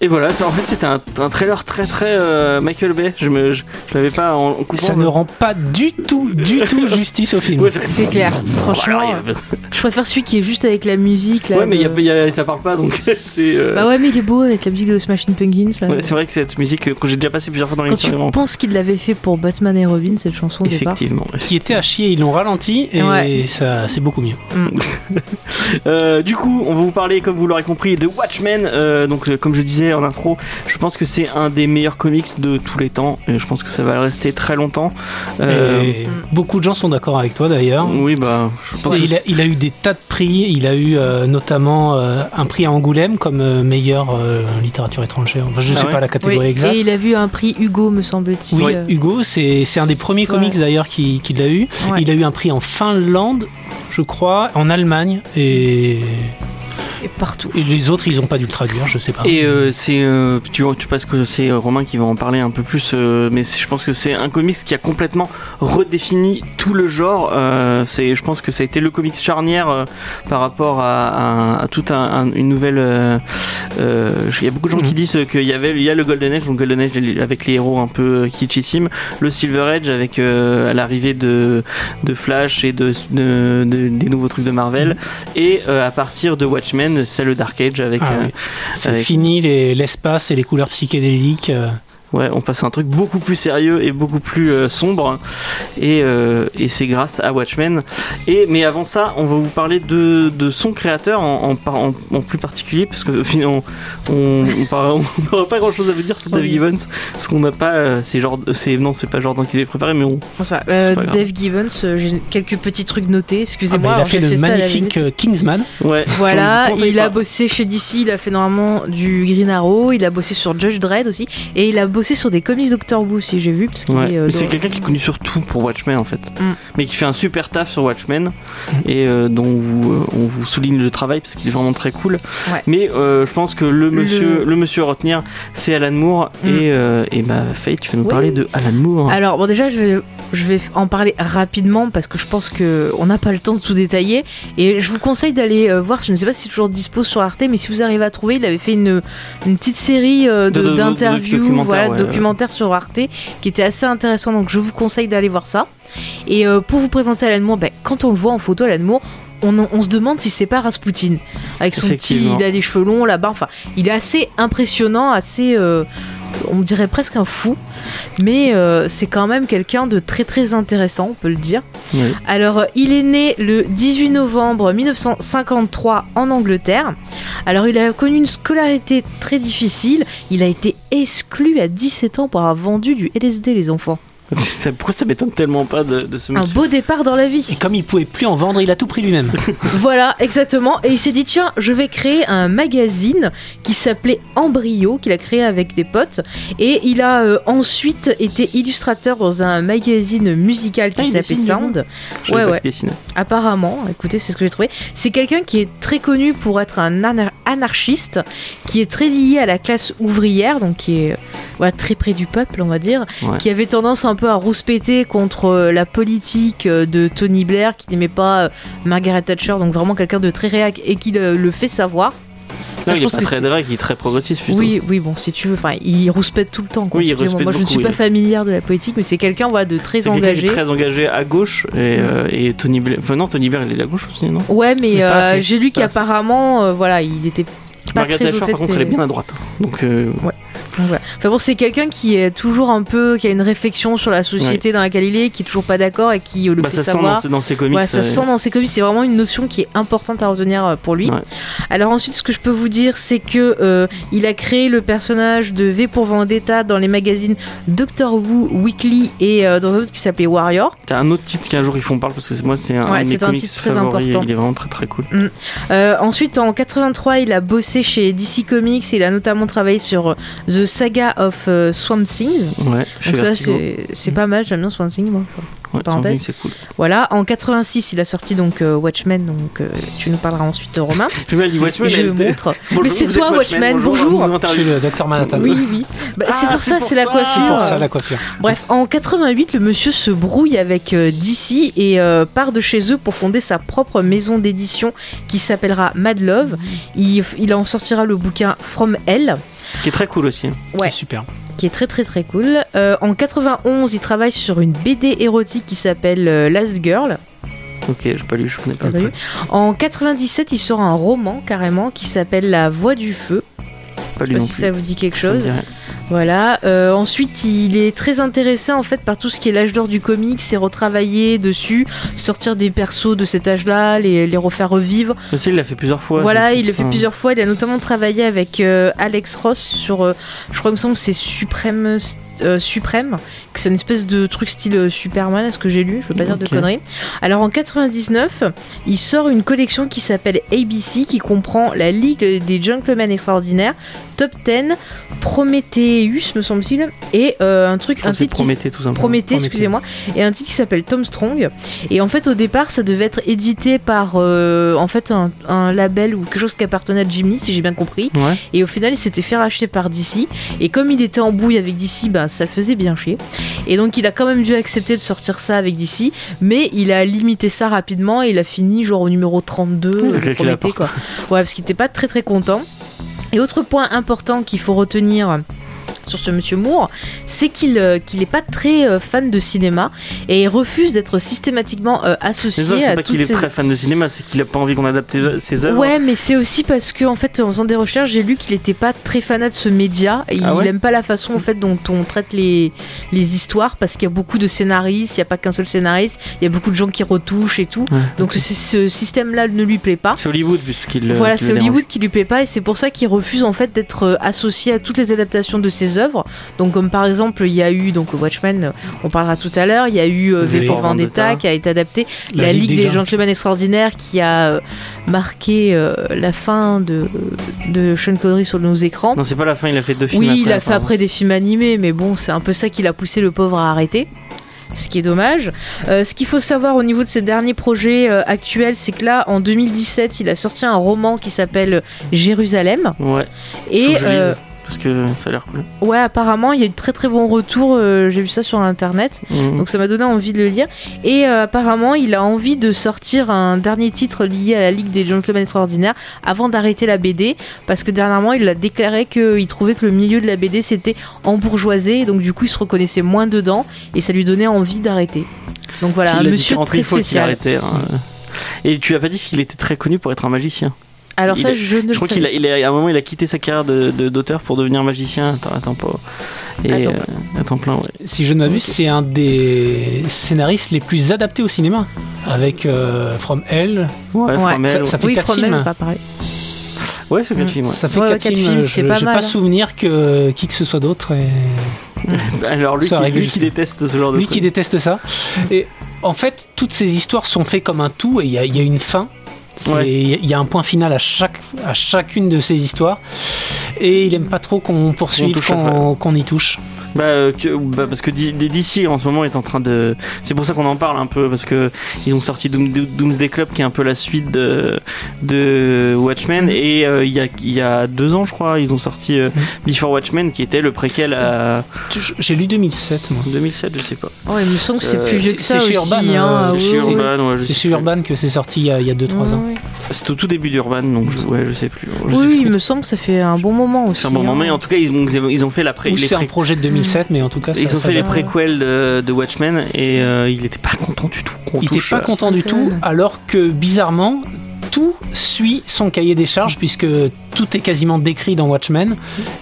Et voilà, en fait c'était un, trailer très très euh, Michael Bay. Je me, je, l'avais pas en, coupant. Ça ne rend pas du tout, du tout justice au film. c'est clair. Franchement, je préfère celui qui est juste avec la musique. Là, ouais, mais y a, ça parle pas donc c'est. Euh, bah ouais, mais il est beau avec la musique de Smashing Pumpkins. Ouais, c'est vrai que cette musique que j'ai déjà passé plusieurs fois dans l'émission. Je pense qu'il l'avait fait pour Batman et Robin cette chanson au Effectivement. Qui était à chier, ils l'ont ralenti et ça c'est beaucoup mieux. Mm. du coup, on va vous parler, comme vous l'aurez compris, de Watchmen. donc comme je disais en intro, je pense que c'est un des meilleurs comics de tous les temps et je pense que ça va rester très longtemps. Euh, beaucoup de gens sont d'accord avec toi d'ailleurs. Oui, bah, je pense il, a, il, a, eu des tas de prix. Il a eu euh, notamment euh, un prix à Angoulême comme meilleure littérature étrangère. je ne ah sais pas la catégorie exacte. Et il a vu un prix Hugo, me semble-t-il. Oui, Hugo, c'est un des premiers comics d'ailleurs qu'il a eu. Il a eu un prix en Finlande, je crois, en Allemagne et et partout. Et les autres, ils n'ont pas dû le traduire, je sais pas. Et euh, c'est, euh, tu, tu penses que c'est euh, Romain qui va en parler un peu plus, mais je pense que c'est un comics qui a complètement redéfini tout le genre. c'est, je pense que ça a été le comics charnière par rapport à, à, toute une nouvelle. Il y a beaucoup de gens qui mhm. disent qu'il y avait, il y a le Golden Age, donc Golden Age avec les héros un peu kitschissimes, le Silver Age avec l'arrivée de, de Flash et de, des nouveaux trucs de Marvel, mhm. et à partir de Watchmen c'est le Dark Age avec. Ah euh, c'est fini l'espace et les couleurs psychédéliques. Euh. Ouais, on passe à un truc beaucoup plus sérieux et beaucoup plus euh, sombre. Et, euh, et c'est grâce à Watchmen. Et, mais avant ça, on va vous parler de, de son créateur en, en, en, plus particulier, parce que finalement, on n'aura pas grand chose à vous dire sur Dave Gibbons, parce qu'on n'a pas. Euh, c'est genre. Non, c'est pas genre dont il est préparé, mais on. Dave Gibbons, j'ai quelques petits trucs notés, excusez-moi. Ah bah, il a fait le magnifique Kingsman. Ouais. Voilà, il a bossé chez DC, il a fait normalement du Green Arrow, il a bossé sur Judge Dredd aussi, et il a bossé sur des comics Doctor Who si j'ai vu. Parce euh, c'est quelqu'un qui est connu surtout pour Watchmen en fait. Mm. Mais qui fait un super taf sur Watchmen mm. et euh, dont vous, euh, on vous souligne le travail parce qu'il est vraiment très cool. Mais je pense que le monsieur, le... monsieur à retenir, c'est Alan Moore. Mm. Et, et bah, Faye, tu vas nous parler de Alan Moore. Alors, bon, déjà, je vais, je vais en parler rapidement parce que je pense qu'on n'a pas le temps de tout détailler. Et je vous conseille d'aller voir, je ne sais pas si c'est toujours dispo sur Arte, mais si vous arrivez à trouver, il avait fait une, une petite série d'interviews, voilà, documentaire sur Arte qui était assez intéressant. Donc je vous conseille d'aller voir ça. Et euh, pour vous présenter Alan Moore, ben, quand on le voit en photo, Alan Moore, on, se demande si c'est pas Rasputin avec son petit, il a des cheveux longs là-bas. Enfin, il est assez impressionnant, assez euh, on dirait presque un fou, mais euh, c'est quand même quelqu'un de très très intéressant, on peut le dire. Alors, il est né le 18 novembre 1953 en Angleterre. Alors, il a connu une scolarité très difficile. Il a été exclu à 17 ans pour avoir vendu du LSD, les enfants. Pourquoi ça m'étonne tellement pas de, ce monsieur Un beau départ dans la vie. Et comme il pouvait plus en vendre, il a tout pris lui-même. voilà, exactement. Et il s'est dit tiens, je vais créer un magazine qui s'appelait Embryo, qu'il a créé avec des potes. Et il a euh, ensuite été illustrateur dans un magazine musical qui ah, s'appelait Sound. Ouais, ouais. Apparemment, écoutez, c'est ce que j'ai trouvé. C'est quelqu'un qui est très connu pour être un anarchiste, qui est très lié à la classe ouvrière, donc qui est très près du peuple, on va dire, qui avait tendance un peu à rouspéter contre euh, la politique euh, de Tony Blair, qui n'aimait pas euh, Margaret Thatcher, donc vraiment quelqu'un de très réac et qui le, fait savoir. Non, il est pas très vrai, il est très progressiste plutôt. Oui, oui, bon, si tu veux, enfin, il rouspète tout le temps. Oui, moi, je ne suis pas familière de la politique, mais c'est quelqu'un voilà, de très engagé. très engagé à gauche et, et Tony Blair. Enfin non, Tony Blair, il est à gauche aussi, non? Ouais, mais j'ai lu qu'apparemment, voilà, il était pas Margaret Thatcher, par contre, elle est bien à droite. Donc. Ouais. Enfin bon, c'est quelqu'un qui est toujours un peu, qui a une réflexion sur la société dans laquelle il est, qui est toujours pas d'accord et qui euh, le bah, fait ça savoir. Sent dans, ses comics. ça sent dans ses comics. C'est vraiment une notion qui est importante à retenir euh, pour lui. Alors ensuite, ce que je peux vous dire, c'est que euh, il a créé le personnage de V pour Vendetta dans les magazines Doctor Who Weekly et dans un autre qui s'appelait Warrior. T'as un autre titre qu'un jour il faut parle parce que moi c'est un, ouais, un, titre très important. Il est vraiment très très cool. Mm. ensuite, en 83, il a bossé chez DC Comics. Il a notamment travaillé sur The Saga of euh, Swamp Thing. Ouais, Donc ça c'est pas mal, j'aime bien Swamp Thing moi. Ouais, c'est cool. Voilà, en 86, il a sorti donc euh, Watchmen, donc euh, tu nous parleras ensuite Romain. Je me dis Watchmen. Je montre. Mais c'est toi Watchmen, bonjour. Je suis le docteur Manhattan. Oui, oui. Bah, c'est ah, pour ça, c'est la coiffure. C'est pour ça la coiffure. Bref, en 88, le monsieur se brouille avec DC et part de chez eux pour fonder sa propre maison d'édition qui s'appellera Mad Love. Il, il en sortira le bouquin From Hell. Qui est très cool aussi. Ouais. super. Qui est très très très cool. en 91, il travaille sur une BD érotique qui s'appelle Last Girl. Ok, je pas lu, je connais pas. En 97, il sort un roman carrément qui s'appelle La Voix du Feu. Pas lu si ça vous dit quelque chose. Voilà. Euh, ensuite, il est très intéressé en fait par tout ce qui est l'âge d'or du comics, c'est retravailler dessus, sortir des persos de cet âge-là, les, les, refaire revivre. Aussi, il l'a fait plusieurs fois. Voilà, il l'a fait plusieurs fois. Il a notamment travaillé avec euh, Alex Ross sur, euh, je crois, il me semble que c'est Supreme euh, suprême, c'est une espèce de truc style euh, Superman, est ce que j'ai lu, je veux pas dire de conneries. Alors en 99, il sort une collection qui s'appelle ABC, qui comprend la Ligue des Gentlemen Extraordinaires, Top 10, Prometheus, me semble-t-il, et euh, un truc, un titre Prométhée, tout simplement. Prométhée, excusez-moi, et un titre qui s'appelle Tom Strong. Et en fait, au départ, ça devait être édité par en fait un, label ou quelque chose qui appartenait à Jimmy, si j'ai bien compris. Et au final, il s'était fait racheter par DC. Et comme il était en bouille avec DC, bah, ça le faisait bien chier. Et donc il a quand même dû accepter de sortir ça avec DC, mais il a limité ça rapidement et il a fini genre au numéro 32, je promettais, quoi. Ouais, parce qu'il était pas très très content. Et autre point important qu'il faut retenir sur ce monsieur Moore, c'est qu'il n'est euh, pas très euh, fan de cinéma et il refuse d'être systématiquement euh, associé mais c'est pas qu'il est très fan de cinéma, c'est qu'il a pas envie qu'on adapte ses œuvres. Ouais, mais c'est aussi parce que en fait, en faisant des recherches, j'ai lu qu'il était pas très fanat de ce média et ah il aime pas la façon en fait dont on traite les, les histoires parce qu'il y a beaucoup de scénaristes, il n'y a pas qu'un seul scénariste, il y a beaucoup de gens qui retouchent et tout. Donc ce, système-là ne lui plaît pas. C'est Hollywood puisqu'il. Voilà, c'est Hollywood qui lui plaît pas et c'est pour ça qu'il refuse en fait d'être associé à toutes les adaptations de ses œuvres. Donc comme par exemple, il y a eu donc Watchmen, on parlera tout à l'heure, il y a eu euh, V pour Vendetta qui a été adapté, La, Ligue, des, Gentlemen Extraordinaires qui a euh, marqué euh, la fin de, de Sean Connery sur nos écrans. Non, c'est pas la fin, il a fait deux films. Oui, il a fait après des films animés, mais bon, c'est un peu ça qui l'a poussé le pauvre à arrêter ce qui est dommage. ce qu'il faut savoir au niveau de ses derniers projets actuels, c'est que là, en 2017, il a sorti un roman qui s'appelle Jérusalem. Ouais. Et parce que ça a l'air cool. Ouais, apparemment, il y a eu de très très bons retours. Euh, j'ai vu ça sur internet, mhm. donc ça m'a donné envie de le lire. Et euh, apparemment, il a envie de sortir un dernier titre lié à la Ligue des Gentlemen Extraordinaires avant d'arrêter la BD, parce que dernièrement, il a déclaré qu'il trouvait que le milieu de la BD c'était embourgeoisé, donc du coup, il se reconnaissait moins dedans, et ça lui donnait envie d'arrêter. Donc voilà, un monsieur très spécial. Hein. Et tu as pas dit qu'il était très connu pour être un magicien? Alors ça, je ne Je crois qu'il a, il a, à un moment, il a quitté sa carrière de, d'auteur pour devenir magicien. Attends, attends pas. Et, attends. Euh, plein, ouais. Si je ne m'abuse, c'est un des scénaristes les plus adaptés au cinéma. Avec euh, From Hell. Ouais, From Hell. Ça, fait oui, quatre films. Pas pareil. Ouais, c'est 4 films. Ouais. Ça fait 4 films. C'est pas mal. pas hein. souvenir que qui que ce soit d'autre. Et... Alors lui, qui, lui qui déteste ce genre de Lui qui déteste ça. Et en fait, toutes ces histoires sont faites comme un tout et il y, y, a une fin il y a un point final à, chaque, à chacune de ces histoires. Et il aime pas trop qu'on poursuive, qu'on y touche. Bah, euh, bah, parce que DC en ce moment est en train de. C'est pour ça qu'on en parle un peu parce que ils ont sorti Doomsday Club qui est un peu la suite de, de Watchmen et euh, il y, a, y, a, deux ans je crois ils ont sorti euh, mm. Before Watchmen qui était le préquel à. J'ai lu 2007 moi. 2007 je sais pas. Oh, il me semble que c'est plus vieux que ça. C'est chez Urban. Hein, c'est chez Urban, C'est chez Urban que c'est sorti il y a 2-3 ans. C'était au tout début d'Urban donc je, ouais, je sais plus. oui, il me semble que ça fait un bon moment aussi. C'est un bon moment, mais hein. en tout cas ils ont, ils ont fait la pré. C'est un projet de 2007, mais en tout cas. Ils ont fait les préquels de, Watchmen et euh, il était pas content du tout. Il était pas content du tout, alors que bizarrement, tout suit son cahier des charges puisque tout est quasiment décrit dans Watchmen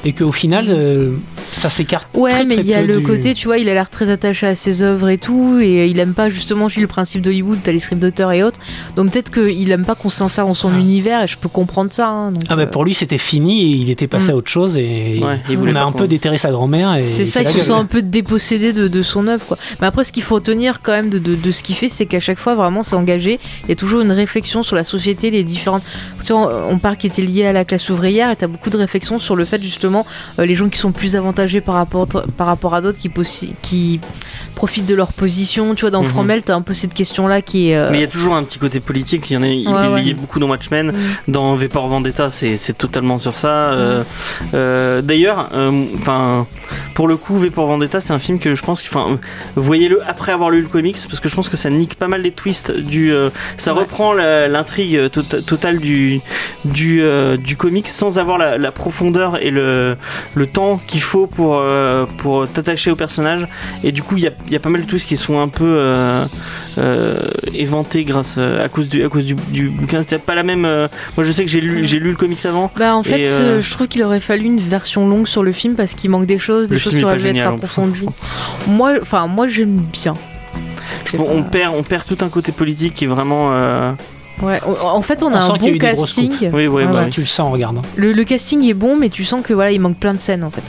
et qu'au final euh, ça s'écarte. Ouais, mais il y a le côté, tu vois, il a l'air très attaché à ses œuvres et tout et il aime pas justement, je le principe d'Hollywood, t'as les scripts d'auteurs et autres. Donc peut-être qu'il aime pas qu'on s'insère dans son ah. univers et je peux comprendre ça. Hein, ah bah pour lui c'était fini et il était passé mm. à autre chose et on a un peu déterré sa grand-mère. C'est ça, il se sent un peu dépossédé de, de, son œuvre quoi. Mais après ce qu'il faut retenir quand même de, de, de ce qu'il fait, c'est qu'à chaque fois vraiment c'est engagé. Il y a toujours une réflexion sur la société, les différentes. On parle qui était lié à la classe ouvrière et tu as beaucoup de réflexions sur le fait justement euh, les gens qui sont plus avantagés par rapport, par rapport à d'autres qui, qui profitent de leur position. Tu vois, dans mm Fromel, t'as un peu cette question-là qui est. Mais il y a toujours un petit côté politique. Il y en a, il, y a beaucoup dans Watchmen. Mhm. Dans V Vendetta, c'est totalement sur ça. Mhm. D'ailleurs, enfin, pour le coup, V pour Vendetta, c'est un film que je pense que, enfin, voyez-le après avoir lu le comics, parce que je pense que ça nique pas mal les twists du. ça reprend l'intrigue totale du du, du comics sans avoir la, la profondeur et le, le temps qu'il faut pour, euh, pour t'attacher au personnage. Et du coup, il y a, y a, pas mal de trucs qui sont un peu euh, euh, éventés grâce à cause du, à cause du, bouquin. C'était pas la même. moi, je sais que j'ai lu, j'ai lu le comics avant. Bah, en fait, je trouve qu'il aurait fallu une version longue sur le film parce qu'il manque des choses, des choses qui auraient dû être approfondies. Moi, enfin, moi, j'aime bien. On, perd, on perd tout un côté politique qui est vraiment. Ouais, en fait, on, a un bon casting. Oui, oui, bah, tu le sens en regardant. Le, le, casting est bon, mais tu sens que voilà, il manque plein de scènes en fait.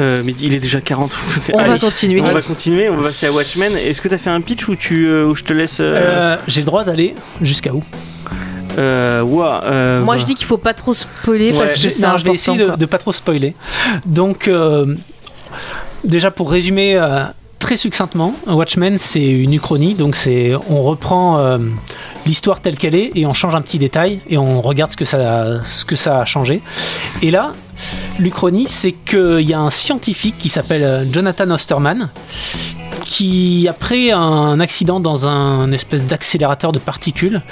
Euh, mais il est déjà 40. On va continuer. On va continuer, on va passer à Watchmen. Est-ce que tu as fait un pitch ou tu, euh, je te laisse. Euh, j'ai le droit d'aller jusqu'à où? Moi, je dis qu'il faut pas trop spoiler parce que c'est Je vais essayer de, de, pas trop spoiler. Donc, déjà pour résumer très succinctement, Watchmen c'est une uchronie, donc c'est on reprend euh, l'histoire telle qu'elle est et on change un petit détail et on regarde ce que ça, ce que ça a changé. Et là, l'Uchronie, c'est qu'il y a un scientifique qui s'appelle euh, Jonathan Osterman qui, après un accident dans un espèce d'accélérateur de particules,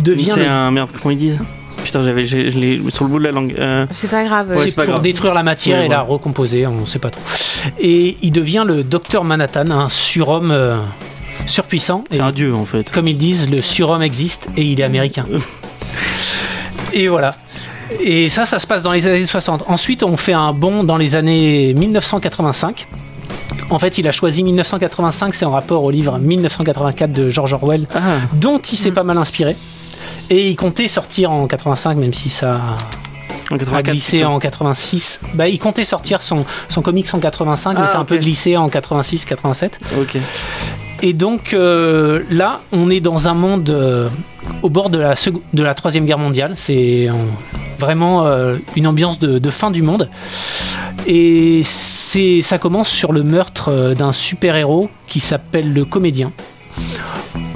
devient. C'est un merde, comment ils disent? Putain, j'avais sur le bout de la langue. Euh. C'est pas grave. c'est pour détruire la matière et la recomposer, on sait pas trop. Et il devient le docteur Manhattan, un surhomme euh, surpuissant. C'est un dieu en fait. Comme ils disent, le surhomme existe et il est américain. et voilà. Et ça, ça se passe dans les années 60. Ensuite, on fait un bond dans les années 1985. En fait, il a choisi 1985, c'est en rapport au livre 1984 de George Orwell, ah. dont il s'est mm. pas mal inspiré. Et il comptait sortir en 85, même si ça a glissé en 86. Bah, il comptait sortir son, son comics en 85, mais ah, c'est un peu glissé en 86-87. Ok. Et donc euh, là, on est dans un monde euh, au bord de la, de la Troisième Guerre mondiale. C'est vraiment euh, une ambiance de, de, fin du monde. Et ça commence sur le meurtre d'un super-héros qui s'appelle le Comédien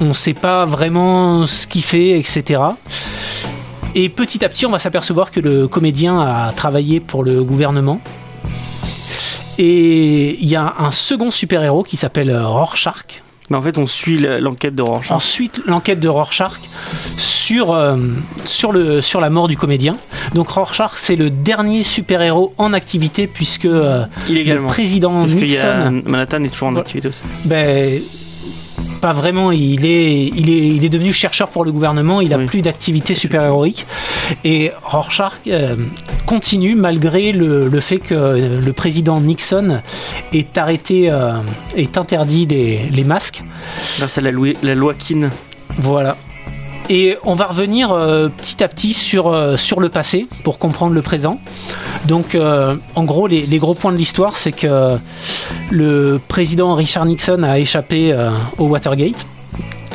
on ne sait pas vraiment ce qu'il fait, etc. Et petit à petit, on va s'apercevoir que le comédien a travaillé pour le gouvernement. Et il y a un second super-héros qui s'appelle Rorschach. Mais en fait, on suit l'enquête de Rorschach. Ensuite, l'enquête de Rorschach sur, euh, sur, le, sur la mort du comédien. Donc Rorschach, c'est le dernier super-héros en activité puisque euh, le président Nixon... Manhattan est toujours en activité aussi. Ben, pas vraiment. Il est, il est, il est devenu chercheur pour le gouvernement. Il a plus d'activité super-héroïque. Et Rorschach euh, continue malgré le, le, fait que le président Nixon ait arrêté, euh, ait interdit les, les masques. Grâce à la loi, la loi Keane. Voilà. Et on va revenir euh, petit à petit sur, euh, sur le passé pour comprendre le présent. Donc, euh, en gros, les, gros points de l'histoire, c'est que le président Richard Nixon a échappé au Watergate,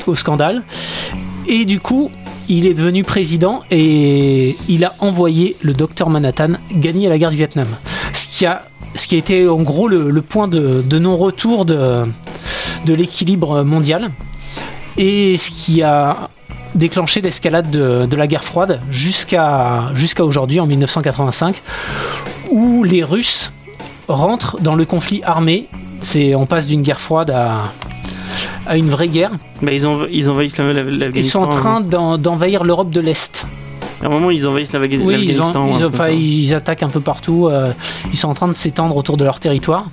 au scandale. Et du coup, il est devenu président et il a envoyé le docteur Manhattan gagner la guerre du Vietnam. Ce qui a, ce qui a été en gros le, point de, de non-retour de, de l'équilibre mondial. Et ce qui a déclenché l'escalade de, la guerre froide jusqu'à jusqu'à aujourd'hui, en 1985, où les Russes rentrent dans le conflit armé. C'est, on passe d'une guerre froide à, à une vraie guerre. Mais ils, ont, ils envahissent l'Afghanistan. Ils sont en train d'envahir l'Europe de l'Est. À un moment, ils envahissent l'Afghanistan. Oui, ils, ils, attaquent un peu partout. Euh, ils sont en train de s'étendre autour de leur territoire.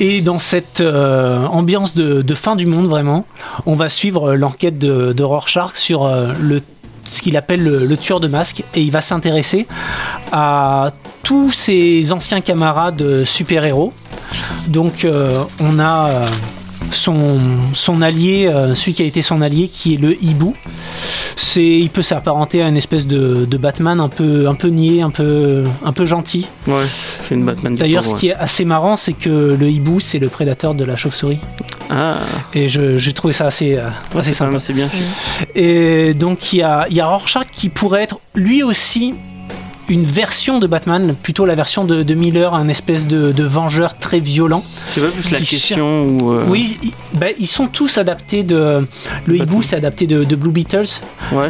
Et dans cette euh, ambiance de, fin du monde, vraiment, on va suivre l'enquête de, de Rorschach sur euh, le ce qu'il appelle le, tueur de masques et il va s'intéresser à tous ses anciens camarades super-héros. Donc euh, on a son, son allié, celui qui a été son allié, qui est le hibou c'est, il peut s'apparenter à une espèce de, Batman un peu, un peu niais, un peu, un peu gentil. Ouais, c'est une Batman. D'ailleurs, ce qui est assez marrant, c'est que le hibou, c'est le prédateur de la chauve-souris. Ah. Et j'ai trouvé ça assez, euh, assez sympa. C'est bien. Et donc il y a, il y a Rorschach qui pourrait être lui aussi une version de Batman, plutôt la version de, Miller, un espèce de, vengeur très violent. C'est pas plus la question ou euh, Oui, bah, ils sont tous adaptés de. Le hibou, c'est adapté de, Blue Beatles.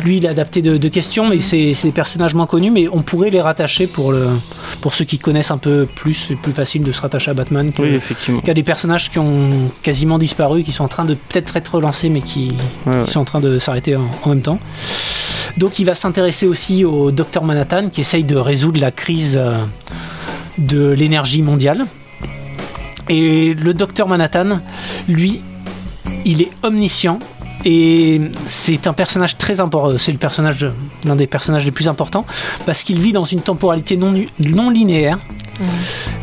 Lui, il est adapté de, questions, mais c'est des personnages moins connus, mais on pourrait les rattacher pour, le, pour ceux qui connaissent un peu plus. C'est plus facile de se rattacher à Batman qu'à des personnages qui ont quasiment disparu, qui sont en train de peut-être être relancés, mais qui, sont en train de s'arrêter en, en même temps. Donc il va s'intéresser aussi au docteur Manhattan qui essaye de résoudre la crise euh, de l'énergie mondiale. Et le docteur Manhattan, lui, il est omniscient et c'est un personnage très important. C'est le personnage, l'un des personnages les plus importants parce qu'il vit dans une temporalité non, non linéaire. Mmh.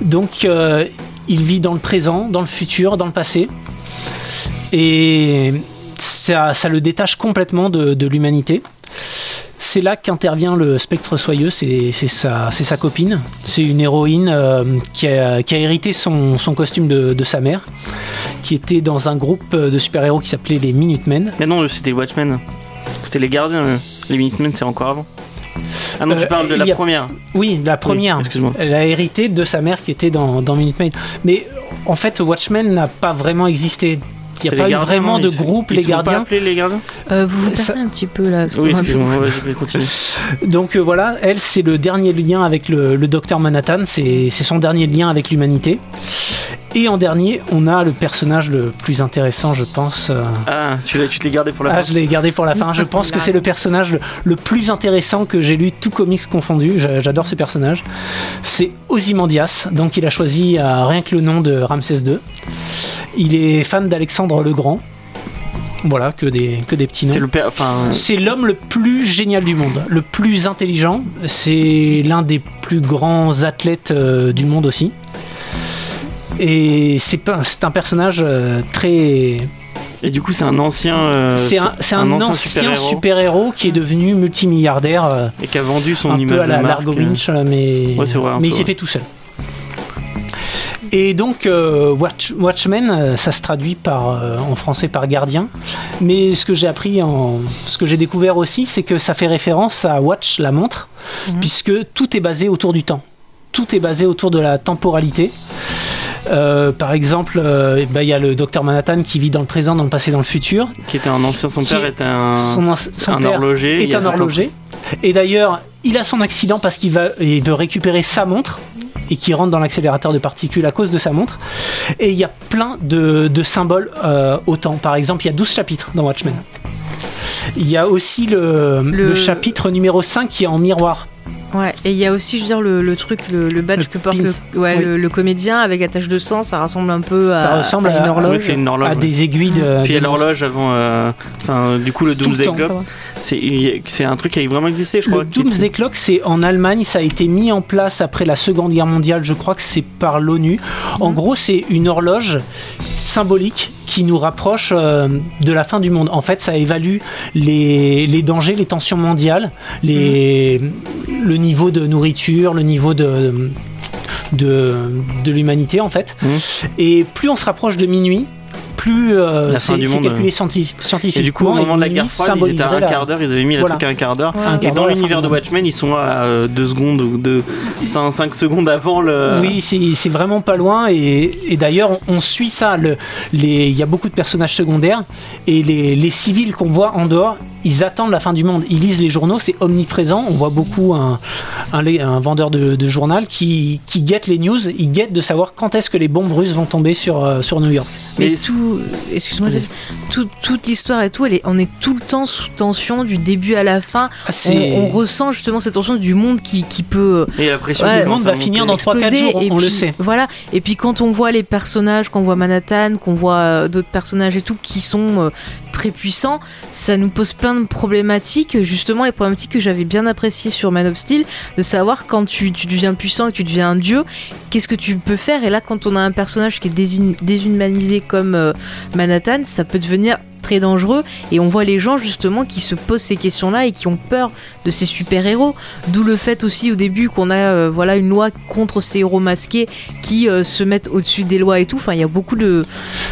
Donc euh, il vit dans le présent, dans le futur, dans le passé. Et ça, le détache complètement de l'humanité. C'est là qu'intervient le spectre soyeux, c'est sa, sa, copine. C'est une héroïne euh, qui, a, hérité son, costume de, sa mère, qui était dans un groupe de super-héros qui s'appelait les Minutemen. Mais non, c'était Watchmen. C'était les gardiens. Les Minutemen, c'est encore avant. Ah non, tu euh, parles de la première. Oui, la première. Excuse-moi. Elle a hérité de sa mère qui était dans, dans Minutemen. Mais en fait, Watchmen n'a pas vraiment existé. Il n'y a pas vraiment de groupe, les gardiens. Pas les gardiens euh, Vous vous perdez un petit peu là. Oui. Donc euh, voilà, elle, c'est le dernier lien avec le, docteur Manhattan, c'est son dernier lien avec l'humanité. Et en dernier, on a le personnage le plus intéressant, je pense. Euh, ah, tu, tu te l'es gardé pour la ah, fin je l'ai gardé pour la fin. Je pense que c'est le personnage le, plus intéressant que j'ai lu, tout comics confondu. J'adore ce personnage. C'est Ozymandias, donc il a choisi rien que le nom de Ramsès II. Il est fan d'Alexandre le Grand. Voilà, que des, que des petits noms. C'est l'homme le plus génial du monde, le plus intelligent. C'est l'un des plus grands athlètes euh, du monde aussi. Et c'est un personnage euh, très. Et du coup, c'est un ancien. Euh, c'est un, ancien, super-héros qui est devenu multimilliardaire. et qui a vendu son un peu à la Largo Winch, mais, mais il s'est fait tout seul. Et donc euh, Watchmen, euh, ça se traduit par, euh, en français par gardien. Mais ce que j'ai appris, en, ce que j'ai découvert aussi, c'est que ça fait référence à Watch, la montre, mhm. puisque tout est basé autour du temps. Tout est basé autour de la temporalité. par exemple, bah, il y a le docteur Manhattan qui vit dans le présent, dans le passé, dans le futur. Qui était un ancien, son père était un, un horloger. Est un horloger. Et d'ailleurs, il a son accident parce qu'il va, il veut récupérer sa montre et qui rentre dans l'accélérateur de particules à cause de sa montre. Et il y a plein de, symboles euh, au temps. Par exemple, il y a 12 chapitres dans Watchmen. Il y a aussi le, chapitre numéro 5 qui est en miroir. Ouais, et il y a aussi, je veux dire, le, truc, le, badge que porte le, comédien avec la tache de sang, ça ressemble un peu à, ressemble à, une horloge. à des aiguilles de. Puis l'horloge avant, euh, enfin, du coup, le Doomsday Clock. C'est un truc qui a vraiment existé, je crois. Le Doomsday Clock, c'est en Allemagne, ça a été mis en place après la Seconde Guerre mondiale, je crois que c'est par l'ONU. En mhm. gros, c'est une horloge symbolique qui nous rapproche euh, de la fin du monde. En fait, ça évalue les, les dangers, les tensions mondiales, les, mhm. le niveau de nourriture, le niveau de, de, de l'humanité, en fait. Mhm. Et plus on se rapproche de minuit, plus euh, la fin du monde calculé scientifiquement. Et du coup, au moment de la guerre froide, ils étaient à un quart d'heure, ils avaient mis la truc à un quart d'heure. et dans l'univers de Watchmen, ils sont à 2 euh, secondes ou 5, secondes avant le. Oui, c'est vraiment pas loin. Et, et d'ailleurs, on, suit ça. Il y a beaucoup de personnages secondaires et les, les civils qu'on voit en dehors, ils attendent la fin du monde. Ils lisent les journaux, c'est omniprésent. On voit beaucoup un, un, vendeur de, journal qui, qui guette les news. Il guette de savoir quand est-ce que les bombes russes vont tomber sur, euh, sur New York. Mais, tout, excuse-moi, toute l'histoire et tout, elle est, on est tout le temps sous tension du début à la fin. Ah, on, ressent justement cette tension du monde qui, qui peut. Et la pression du monde va finir dans 3-4 jours, on, le sait. Voilà. Et puis quand on voit les personnages, qu'on voit Manhattan, qu'on voit euh, d'autres personnages et tout qui sont euh, très puissants, ça nous pose plein de problématiques, justement les problématiques que j'avais bien appréciées sur Man of Steel, de savoir quand tu, deviens puissant et tu deviens un dieu, qu'est-ce que tu peux faire? Et là, quand on a un personnage qui est déshumanisé comme euh, Manhattan, ça peut devenir très dangereux. Et on voit les gens justement qui se posent ces questions-là et qui ont peur de ces super-héros. D'où le fait aussi au début qu'on a euh, voilà une loi contre ces héros masqués qui euh, se mettent au-dessus des lois et tout. Enfin, il y a beaucoup de,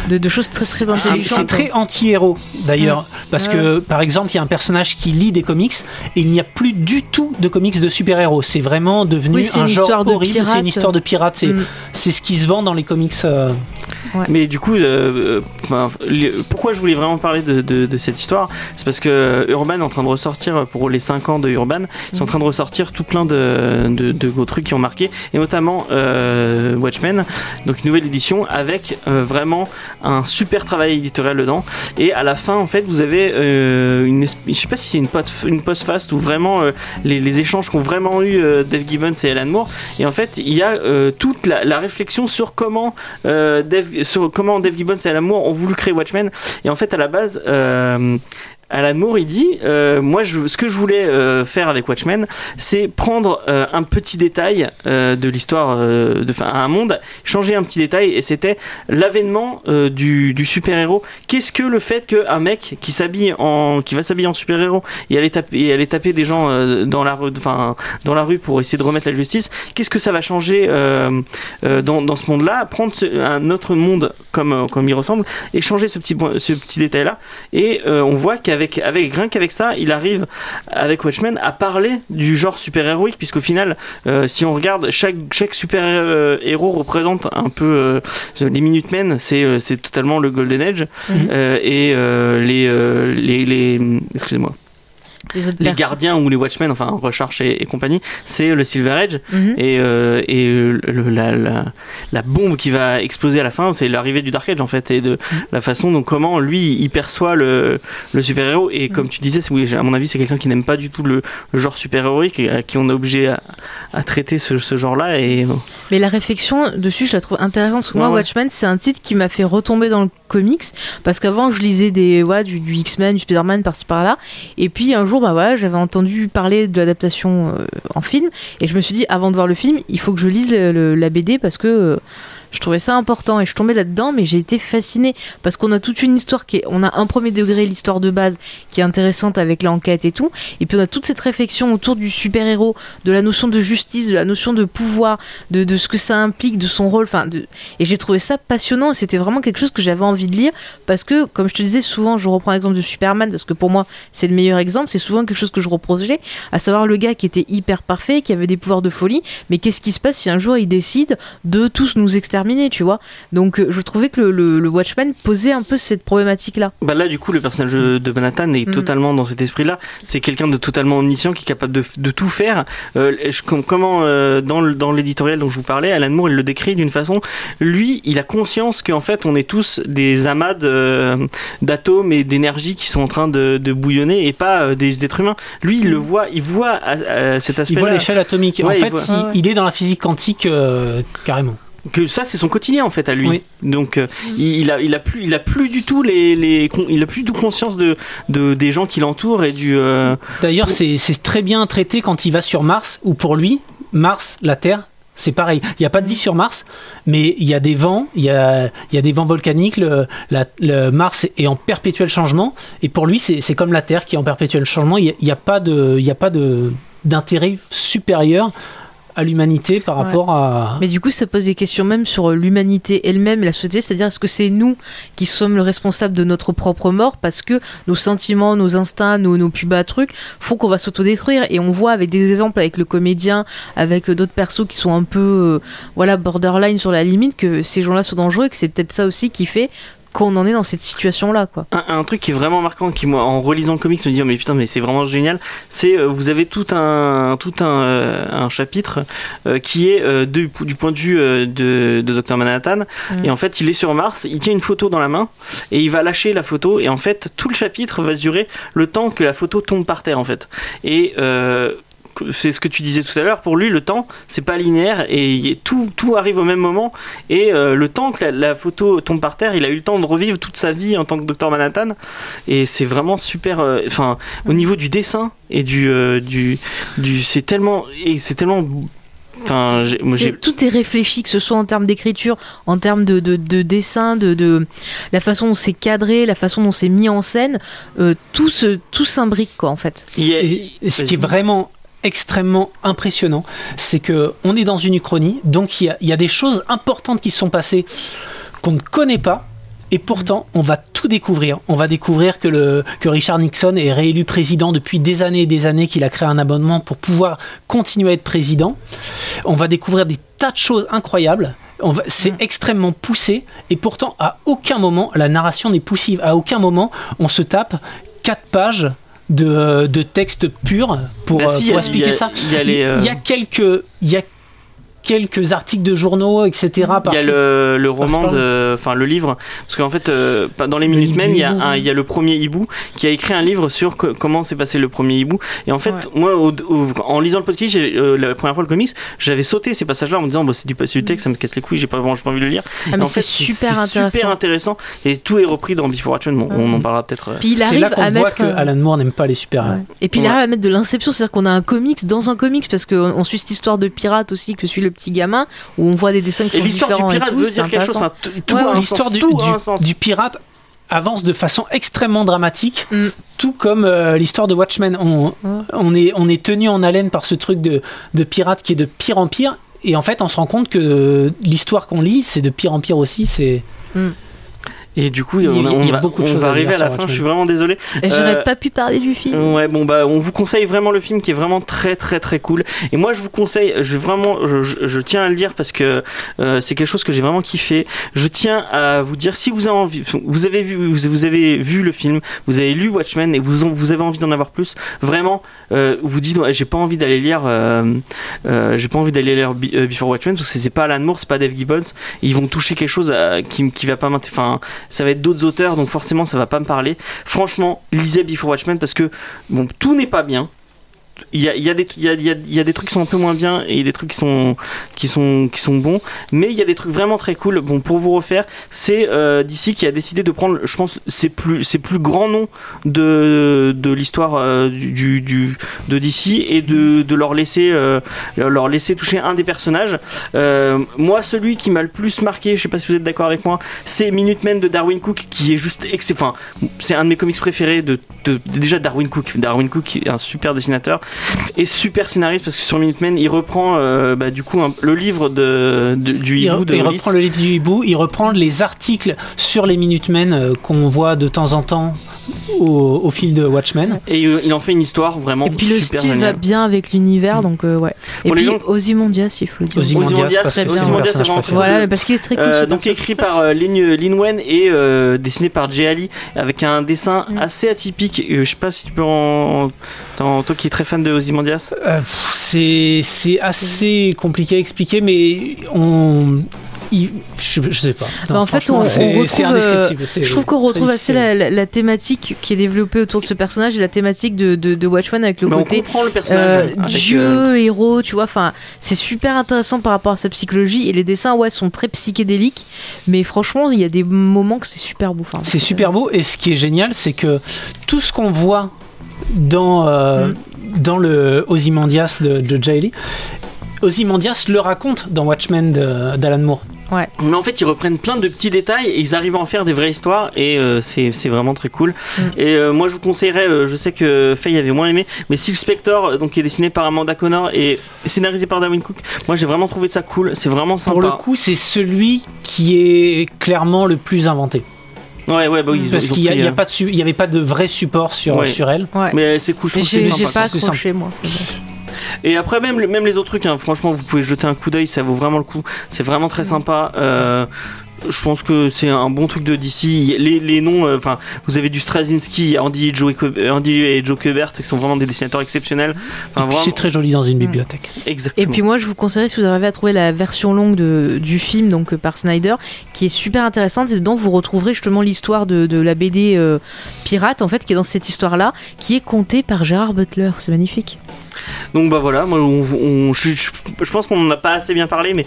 de, choses très très intelligentes. C'est très anti-héros d'ailleurs, parce que par exemple, il y a un personnage qui lit des comics et il n'y a plus du tout de comics de super-héros. C'est vraiment devenu un genre horrible. C'est une histoire de pirate. C'est ce qui se vend dans les comics. Euh, mais du coup, euh, euh, pourquoi je voulais vraiment parler de, cette histoire C'est parce que Urban est en train de ressortir pour les 5 ans de Urban, ils sont en train de ressortir tout plein de, de, gros trucs qui ont marqué, et notamment euh, Watchmen, donc une nouvelle édition avec vraiment un super travail éditorial dedans. Et à la fin, en fait, vous avez une, je sais pas si c'est une, une post-fast ou vraiment les, échanges qu'ont vraiment eu Dave Gibbons et Alan Moore. Et en fait, il y a toute la, la, réflexion sur comment Dave sur comment Dave Gibbons et Alan Moore ont voulu créer Watchmen. Et en fait, à la base, euh, Alan Moore, il dit, euh, moi, je, ce que je voulais euh, faire avec Watchmen, c'est prendre euh, un petit détail de l'histoire, de, enfin, un monde, changer un petit détail, et c'était l'avènement du, du super-héros. Qu'est-ce que le fait qu'un mec qui s'habille en, qui va s'habiller en super-héros et aller taper, et aller taper des gens dans la rue, enfin, dans la rue pour essayer de remettre la justice, qu'est-ce que ça va changer dans, dans, ce monde-là? Prendre un autre monde comme, comme il ressemble et changer ce petit, ce petit détail-là, et on voit qu'avec avec, avec rien qu'avec ça, il arrive avec Watchmen à parler du genre super-héroïque, puisqu'au final, euh, si on regarde, chaque, chaque super-héros représente un peu euh, les Minutemen, c'est, c'est totalement le Golden Age, mhm. euh, et les, les, les excusez-moi les, gardiens ou les Watchmen, enfin Recharge et, compagnie, c'est le Silver Age. Mhm. Et, euh, et la, la, la, bombe qui va exploser à la fin, c'est l'arrivée du Dark Age en fait, et de mhm. la façon dont comment lui il perçoit le, le super-héros. Et mhm. comme tu disais, oui, à mon avis, c'est quelqu'un qui n'aime pas du tout le, genre super-héroïque et à qui on est obligé à, à traiter ce, ce genre-là. Et... Mais la réflexion dessus, je la trouve intéressante. Parce que moi, Watchmen, c'est un titre qui m'a fait retomber dans le comics parce qu'avant, je lisais des, ouais, du, du X-Men, du Spider-Man par-ci par-là. Et puis un jour, bah j'avais entendu parler de l'adaptation euh, en film et je me suis dit avant de voir le film, il faut que je lise la BD parce que euh, je trouvais ça important et je tombais là-dedans, mais j'ai été fascinée parce qu'on a toute une histoire qui est, on a un premier degré, l'histoire de base qui est intéressante avec l'enquête et tout, et puis on a toute cette réflexion autour du super-héros, de la notion de justice, de la notion de pouvoir, de, ce que ça implique, de son rôle, et j'ai trouvé ça passionnant. C'était vraiment quelque chose que j'avais envie de lire parce que, comme je te disais, souvent, je reprends l'exemple de Superman parce que pour moi, c'est le meilleur exemple. C'est souvent quelque chose que je reprochais, à savoir le gars qui était hyper parfait, qui avait des pouvoirs de folie, mais qu'est-ce qui se passe si un jour il décide de tous nous exterminer? Terminé, tu vois. Donc euh, je trouvais que le, Watchman posait un peu cette problématique-là. Bah là, du coup, le personnage de Manhattan est mm. totalement dans cet esprit-là. C'est quelqu'un de totalement omniscient qui est capable de, tout faire. Euh, comment, euh, dans l'éditorial dont je vous parlais, Alan Moore, il le décrit d'une façon. Lui, il a conscience qu'en fait, on est tous des amas d'atomes et d'énergie qui sont en train de, bouillonner et pas des êtres humains. Lui, il le mm. voit, il voit cet aspect-là. Il voit l'échelle atomique. en fait, il, il, est dans la physique quantique carrément que ça c'est son quotidien en fait à lui. Donc euh, il, a, il a plus il a plus du tout les, les il a plus du tout conscience de, de des gens qui l'entourent et du. Euh, D'ailleurs c'est très bien traité quand il va sur Mars ou pour lui Mars la Terre c'est pareil. Il n'y a pas de vie sur Mars, mais il y a des vents, il y a, il y a des vents volcaniques. Le, le, Mars est en perpétuel changement, et pour lui, c'est comme la Terre qui est en perpétuel changement. Il n'y a, a, pas de, il y a pas de d'intérêt supérieur à l'humanité par rapport à. Mais du coup, ça pose des questions même sur l'humanité elle-même et la société, c'est-à-dire est-ce que c'est nous qui sommes le responsable de notre propre mort parce que nos sentiments, nos instincts, nos, nos plus bas trucs font qu'on va s'autodétruire? Et on voit avec des exemples avec le comédien, avec d'autres persos qui sont un peu euh, voilà borderline sur la limite que ces gens-là sont dangereux et que c'est peut-être ça aussi qui fait qu'on en est dans cette situation là quoi. Un, truc qui est vraiment marquant qui moi en relisant le comics me dit oh, mais putain mais c'est vraiment génial c'est euh, vous avez tout un tout un, euh, un chapitre euh, qui est du point de vue de, de Dr Manhattan mm. et en fait il est sur Mars il tient une photo dans la main et il va lâcher la photo et en fait tout le chapitre va durer le temps que la photo tombe par terre en fait et c'est ce que tu disais tout à l'heure, pour lui, le temps, c'est pas linéaire et tout, tout arrive au même moment. Et euh, le temps que la, photo tombe par terre, il a eu le temps de revivre toute sa vie en tant que docteur Manhattan. Et c'est vraiment super. Euh, enfin, au niveau du dessin et du. Euh, du, du c'est tellement. Et c'est tellement tout est réfléchi, que ce soit en termes d'écriture, en termes de, de, dessin, de, de, la façon dont c'est cadré, la façon dont c'est mis en scène, euh, tout, se, tout s'imbrique quoi en fait. Et, ce qui est vraiment extrêmement impressionnant, c'est que on est dans une uchronie, donc il y a, y a des choses importantes qui se sont passées qu'on ne connaît pas, et pourtant, on va tout découvrir. On va découvrir que, le, que Richard Nixon est réélu président depuis des années et des années, qu'il a créé un abonnement pour pouvoir continuer à être président. On va découvrir des tas de choses incroyables. C'est mm. extrêmement poussé et pourtant à aucun moment la narration n'est poussive. À aucun moment on se tape quatre pages de, de texte pur pour, bah euh, pour expliquer ça. Il y, a, y a quelques il y a quelques articles de journaux, etc. Il y a le, le roman, de, enfin le livre, parce qu'en fait, euh, dans les il y, a il y a le premier hibou qui a écrit un livre sur comment s'est passé le premier hibou. Et en fait, moi, en lisant le podcast, euh, la première fois le comics, j'avais sauté ces passages-là en me disant, bah, c'est du, du texte, ça me casse les couilles, j'ai pas, vraiment pas envie de le lire. Ah, mais c'est super intéressant. super intéressant. Et tout est repris dans Before Watchmen. on en parlera peut-être. Euh. C'est là qu'on voit que Alan Moore n'aime pas les super-héros. Et puis il arrive à mettre de l'inception, c'est-à-dire qu'on a un comics dans un comics parce qu'on suit cette histoire de pirate aussi que suit le petit gamin où on voit des dessins qui sont différents. L'histoire du pirate veut dire quelque chose. L'histoire du, du, pirate avance de façon extrêmement dramatique, mm. tout comme euh, l'histoire de Watchmen. On, on, est, on est tenu en haleine par ce truc de, de pirate qui est de pire en pire. Et en fait, on se rend compte que l'histoire qu'on lit, c'est de pire en pire aussi. C'est. Mm. Et du coup, on, va, beaucoup de va arriver à, la fin. Je suis vraiment désolé. J'aurais euh, pas pu parler du film. Ouais, bon bah, on vous conseille vraiment le film qui est vraiment très très très cool. Et moi, je vous conseille, je vraiment, je, tiens à le dire parce que euh, c'est quelque chose que j'ai vraiment kiffé. Je tiens à vous dire si vous avez envie, vous avez vu, vous, avez vu le film, vous avez lu Watchmen et vous vous avez envie d'en avoir plus. Vraiment, euh, vous dites, j'ai pas envie d'aller lire, j'ai pas envie d'aller lire Before Watchmen parce que c'est pas Alan Moore, c'est pas Dave Gibbons. Ils vont toucher quelque chose qui, qui va pas m'intéresser. Enfin, ça va être d'autres auteurs, donc forcément ça va pas me parler. Franchement, lisez Before Watchmen parce que bon, tout n'est pas bien, il y a, des trucs qui sont un peu moins bien et des trucs qui sont, qui sont, qui sont bons, mais il y a des trucs vraiment très cool. Bon, pour vous refaire, c'est euh, DC qui a décidé de prendre, je pense, ses plus, ses plus grands noms de, de l'histoire euh, de DC et de, leur, laisser, euh, leur laisser toucher un des personnages. Moi, celui qui m'a le plus marqué, je sais pas si vous êtes d'accord avec moi, c'est Minutemen de Darwin Cook, qui est juste excellent. c'est un de mes comics préférés de, de, déjà Darwin Cook. Darwin Cook est un super dessinateur et super scénariste parce que sur Minutemen il reprend euh, bah, du coup le livre de, du hibou il, il reprend le livre du hibou il reprend les articles sur les Minutemen euh, qu'on voit de temps en temps au, fil de Watchmen. Et euh, il en fait une histoire vraiment et puis le style va bien avec l'univers donc ouais. Et puis gens... Ozymandias il faut le dire. Ozymandias, très bien voilà parce qu'il est très cool donc écrit par Lin, Lin Wen et dessiné par Jay Ali avec un dessin mm. assez atypique. Je sais pas si tu peux en toi qui es très fan de Ozymandias. Euh, C'est assez compliqué à expliquer, mais on. Je, sais pas. Bah, en fait, on, c'est euh, Je trouve qu'on retrouve assez la, thématique qui est développée autour de ce personnage et la thématique de, de, Watchman avec le côté euh, dieu, héros, tu vois. Enfin, c'est super intéressant par rapport à sa psychologie et les dessins, ouais, sont très psychédéliques, mais franchement, il y a des moments que c'est super beau. c'est super beau et ce qui est génial, c'est que tout ce qu'on voit dans, euh, mm. dans le Ozymandias de, de Jay Lee. Ozymandias le raconte dans Watchmen d'Alan Moore. Ouais. Mais en fait, ils reprennent plein de petits détails et ils arrivent à en faire des vraies histoires et euh, c'est vraiment très cool. Mm. Et euh, moi, je vous conseillerais, je sais que Faye avait moins aimé, mais Silk Spector, donc qui est dessiné par Amanda Connor et scénarisé par Darwin Cook, moi j'ai vraiment trouvé ça cool. C'est vraiment sympa. Pour le coup, c'est celui qui est clairement le plus inventé. Ouais, ouais, bah, Parce qu'il n'y euh, avait pas de vrai support sur, sur elle. Mais c'est cool, je trouve J'ai pas accroché, moi. Et après, même, même les autres trucs, hein, franchement, vous pouvez jeter un coup d'œil, ça vaut vraiment le coup. C'est vraiment très sympa. Euh, je pense que c'est un bon truc de DC. Les, les noms, euh, enfin, vous avez du Straczynski, Andy et Joe, Andy et Joe Kubert, qui sont vraiment des dessinateurs exceptionnels. C'est très joli dans une mm. bibliothèque. Exactement. Et puis moi, je vous conseillerais, si vous arrivez à trouver la version longue de, du film, donc euh, par Snyder, qui est super intéressante, et dedans vous retrouverez justement l'histoire de, de, la BD euh, pirate, en fait, qui est dans cette histoire-là, qui est contée par Gérard Butler. C'est magnifique. Donc bah voilà, moi, on, je, pense qu'on n'a pas assez bien parlé, mais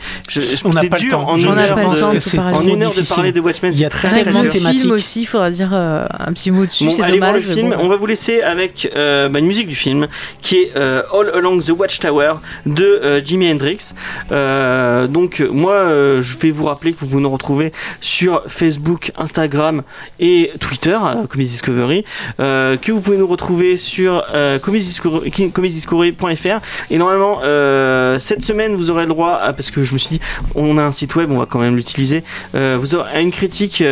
on n'a pas, le temps. On n'a pas le temps de en une heure de parler de Watchmen. Il y a très tellement de film aussi, il faudra dire euh, un petit mot dessus. c'est dommage. le film. On va vous laisser avec euh, bah, une musique du film qui est euh, All Along the Watchtower de Jimi Hendrix. donc moi, je vais vous rappeler que vous pouvez nous retrouver sur Facebook, Instagram et Twitter, Comics Discovery, que vous pouvez nous retrouver sur comicsdiscovery.fr et normalement cette semaine vous aurez le droit à, parce que je me suis dit on a un site web, on va quand même l'utiliser. Vous aurez une critique,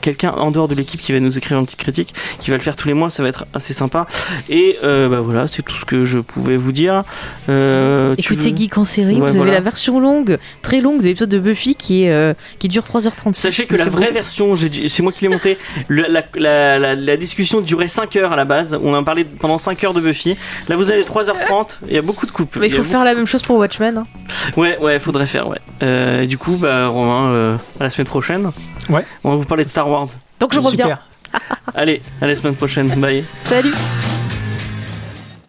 quelqu'un en dehors de l'équipe qui va nous écrire une petite critique, qui va le faire tous les mois, ça va être assez sympa. Et euh, bah voilà, c'est tout ce que je pouvais vous dire. Euh, Écoutez Geek en série, vous avez la version longue, très longue de l'épisode de Buffy qui, est, euh, qui dure 3h36. Sachez que la vraie version, c'est moi qui l'ai montée, la, la, discussion durait 5 heures à la base, on en parlait pendant 5 heures de Buffy. Là vous avez 3h30, il y a beaucoup de coupes. Mais il faut faire la même chose pour Watchmen. Hein. Ouais, ouais, faudrait faire, ouais. et du coup, bah, Romain, à la semaine prochaine. Ouais. On va vous parler de Star Wars. Donc je reviens. Allez, à la semaine prochaine. Bye. Salut.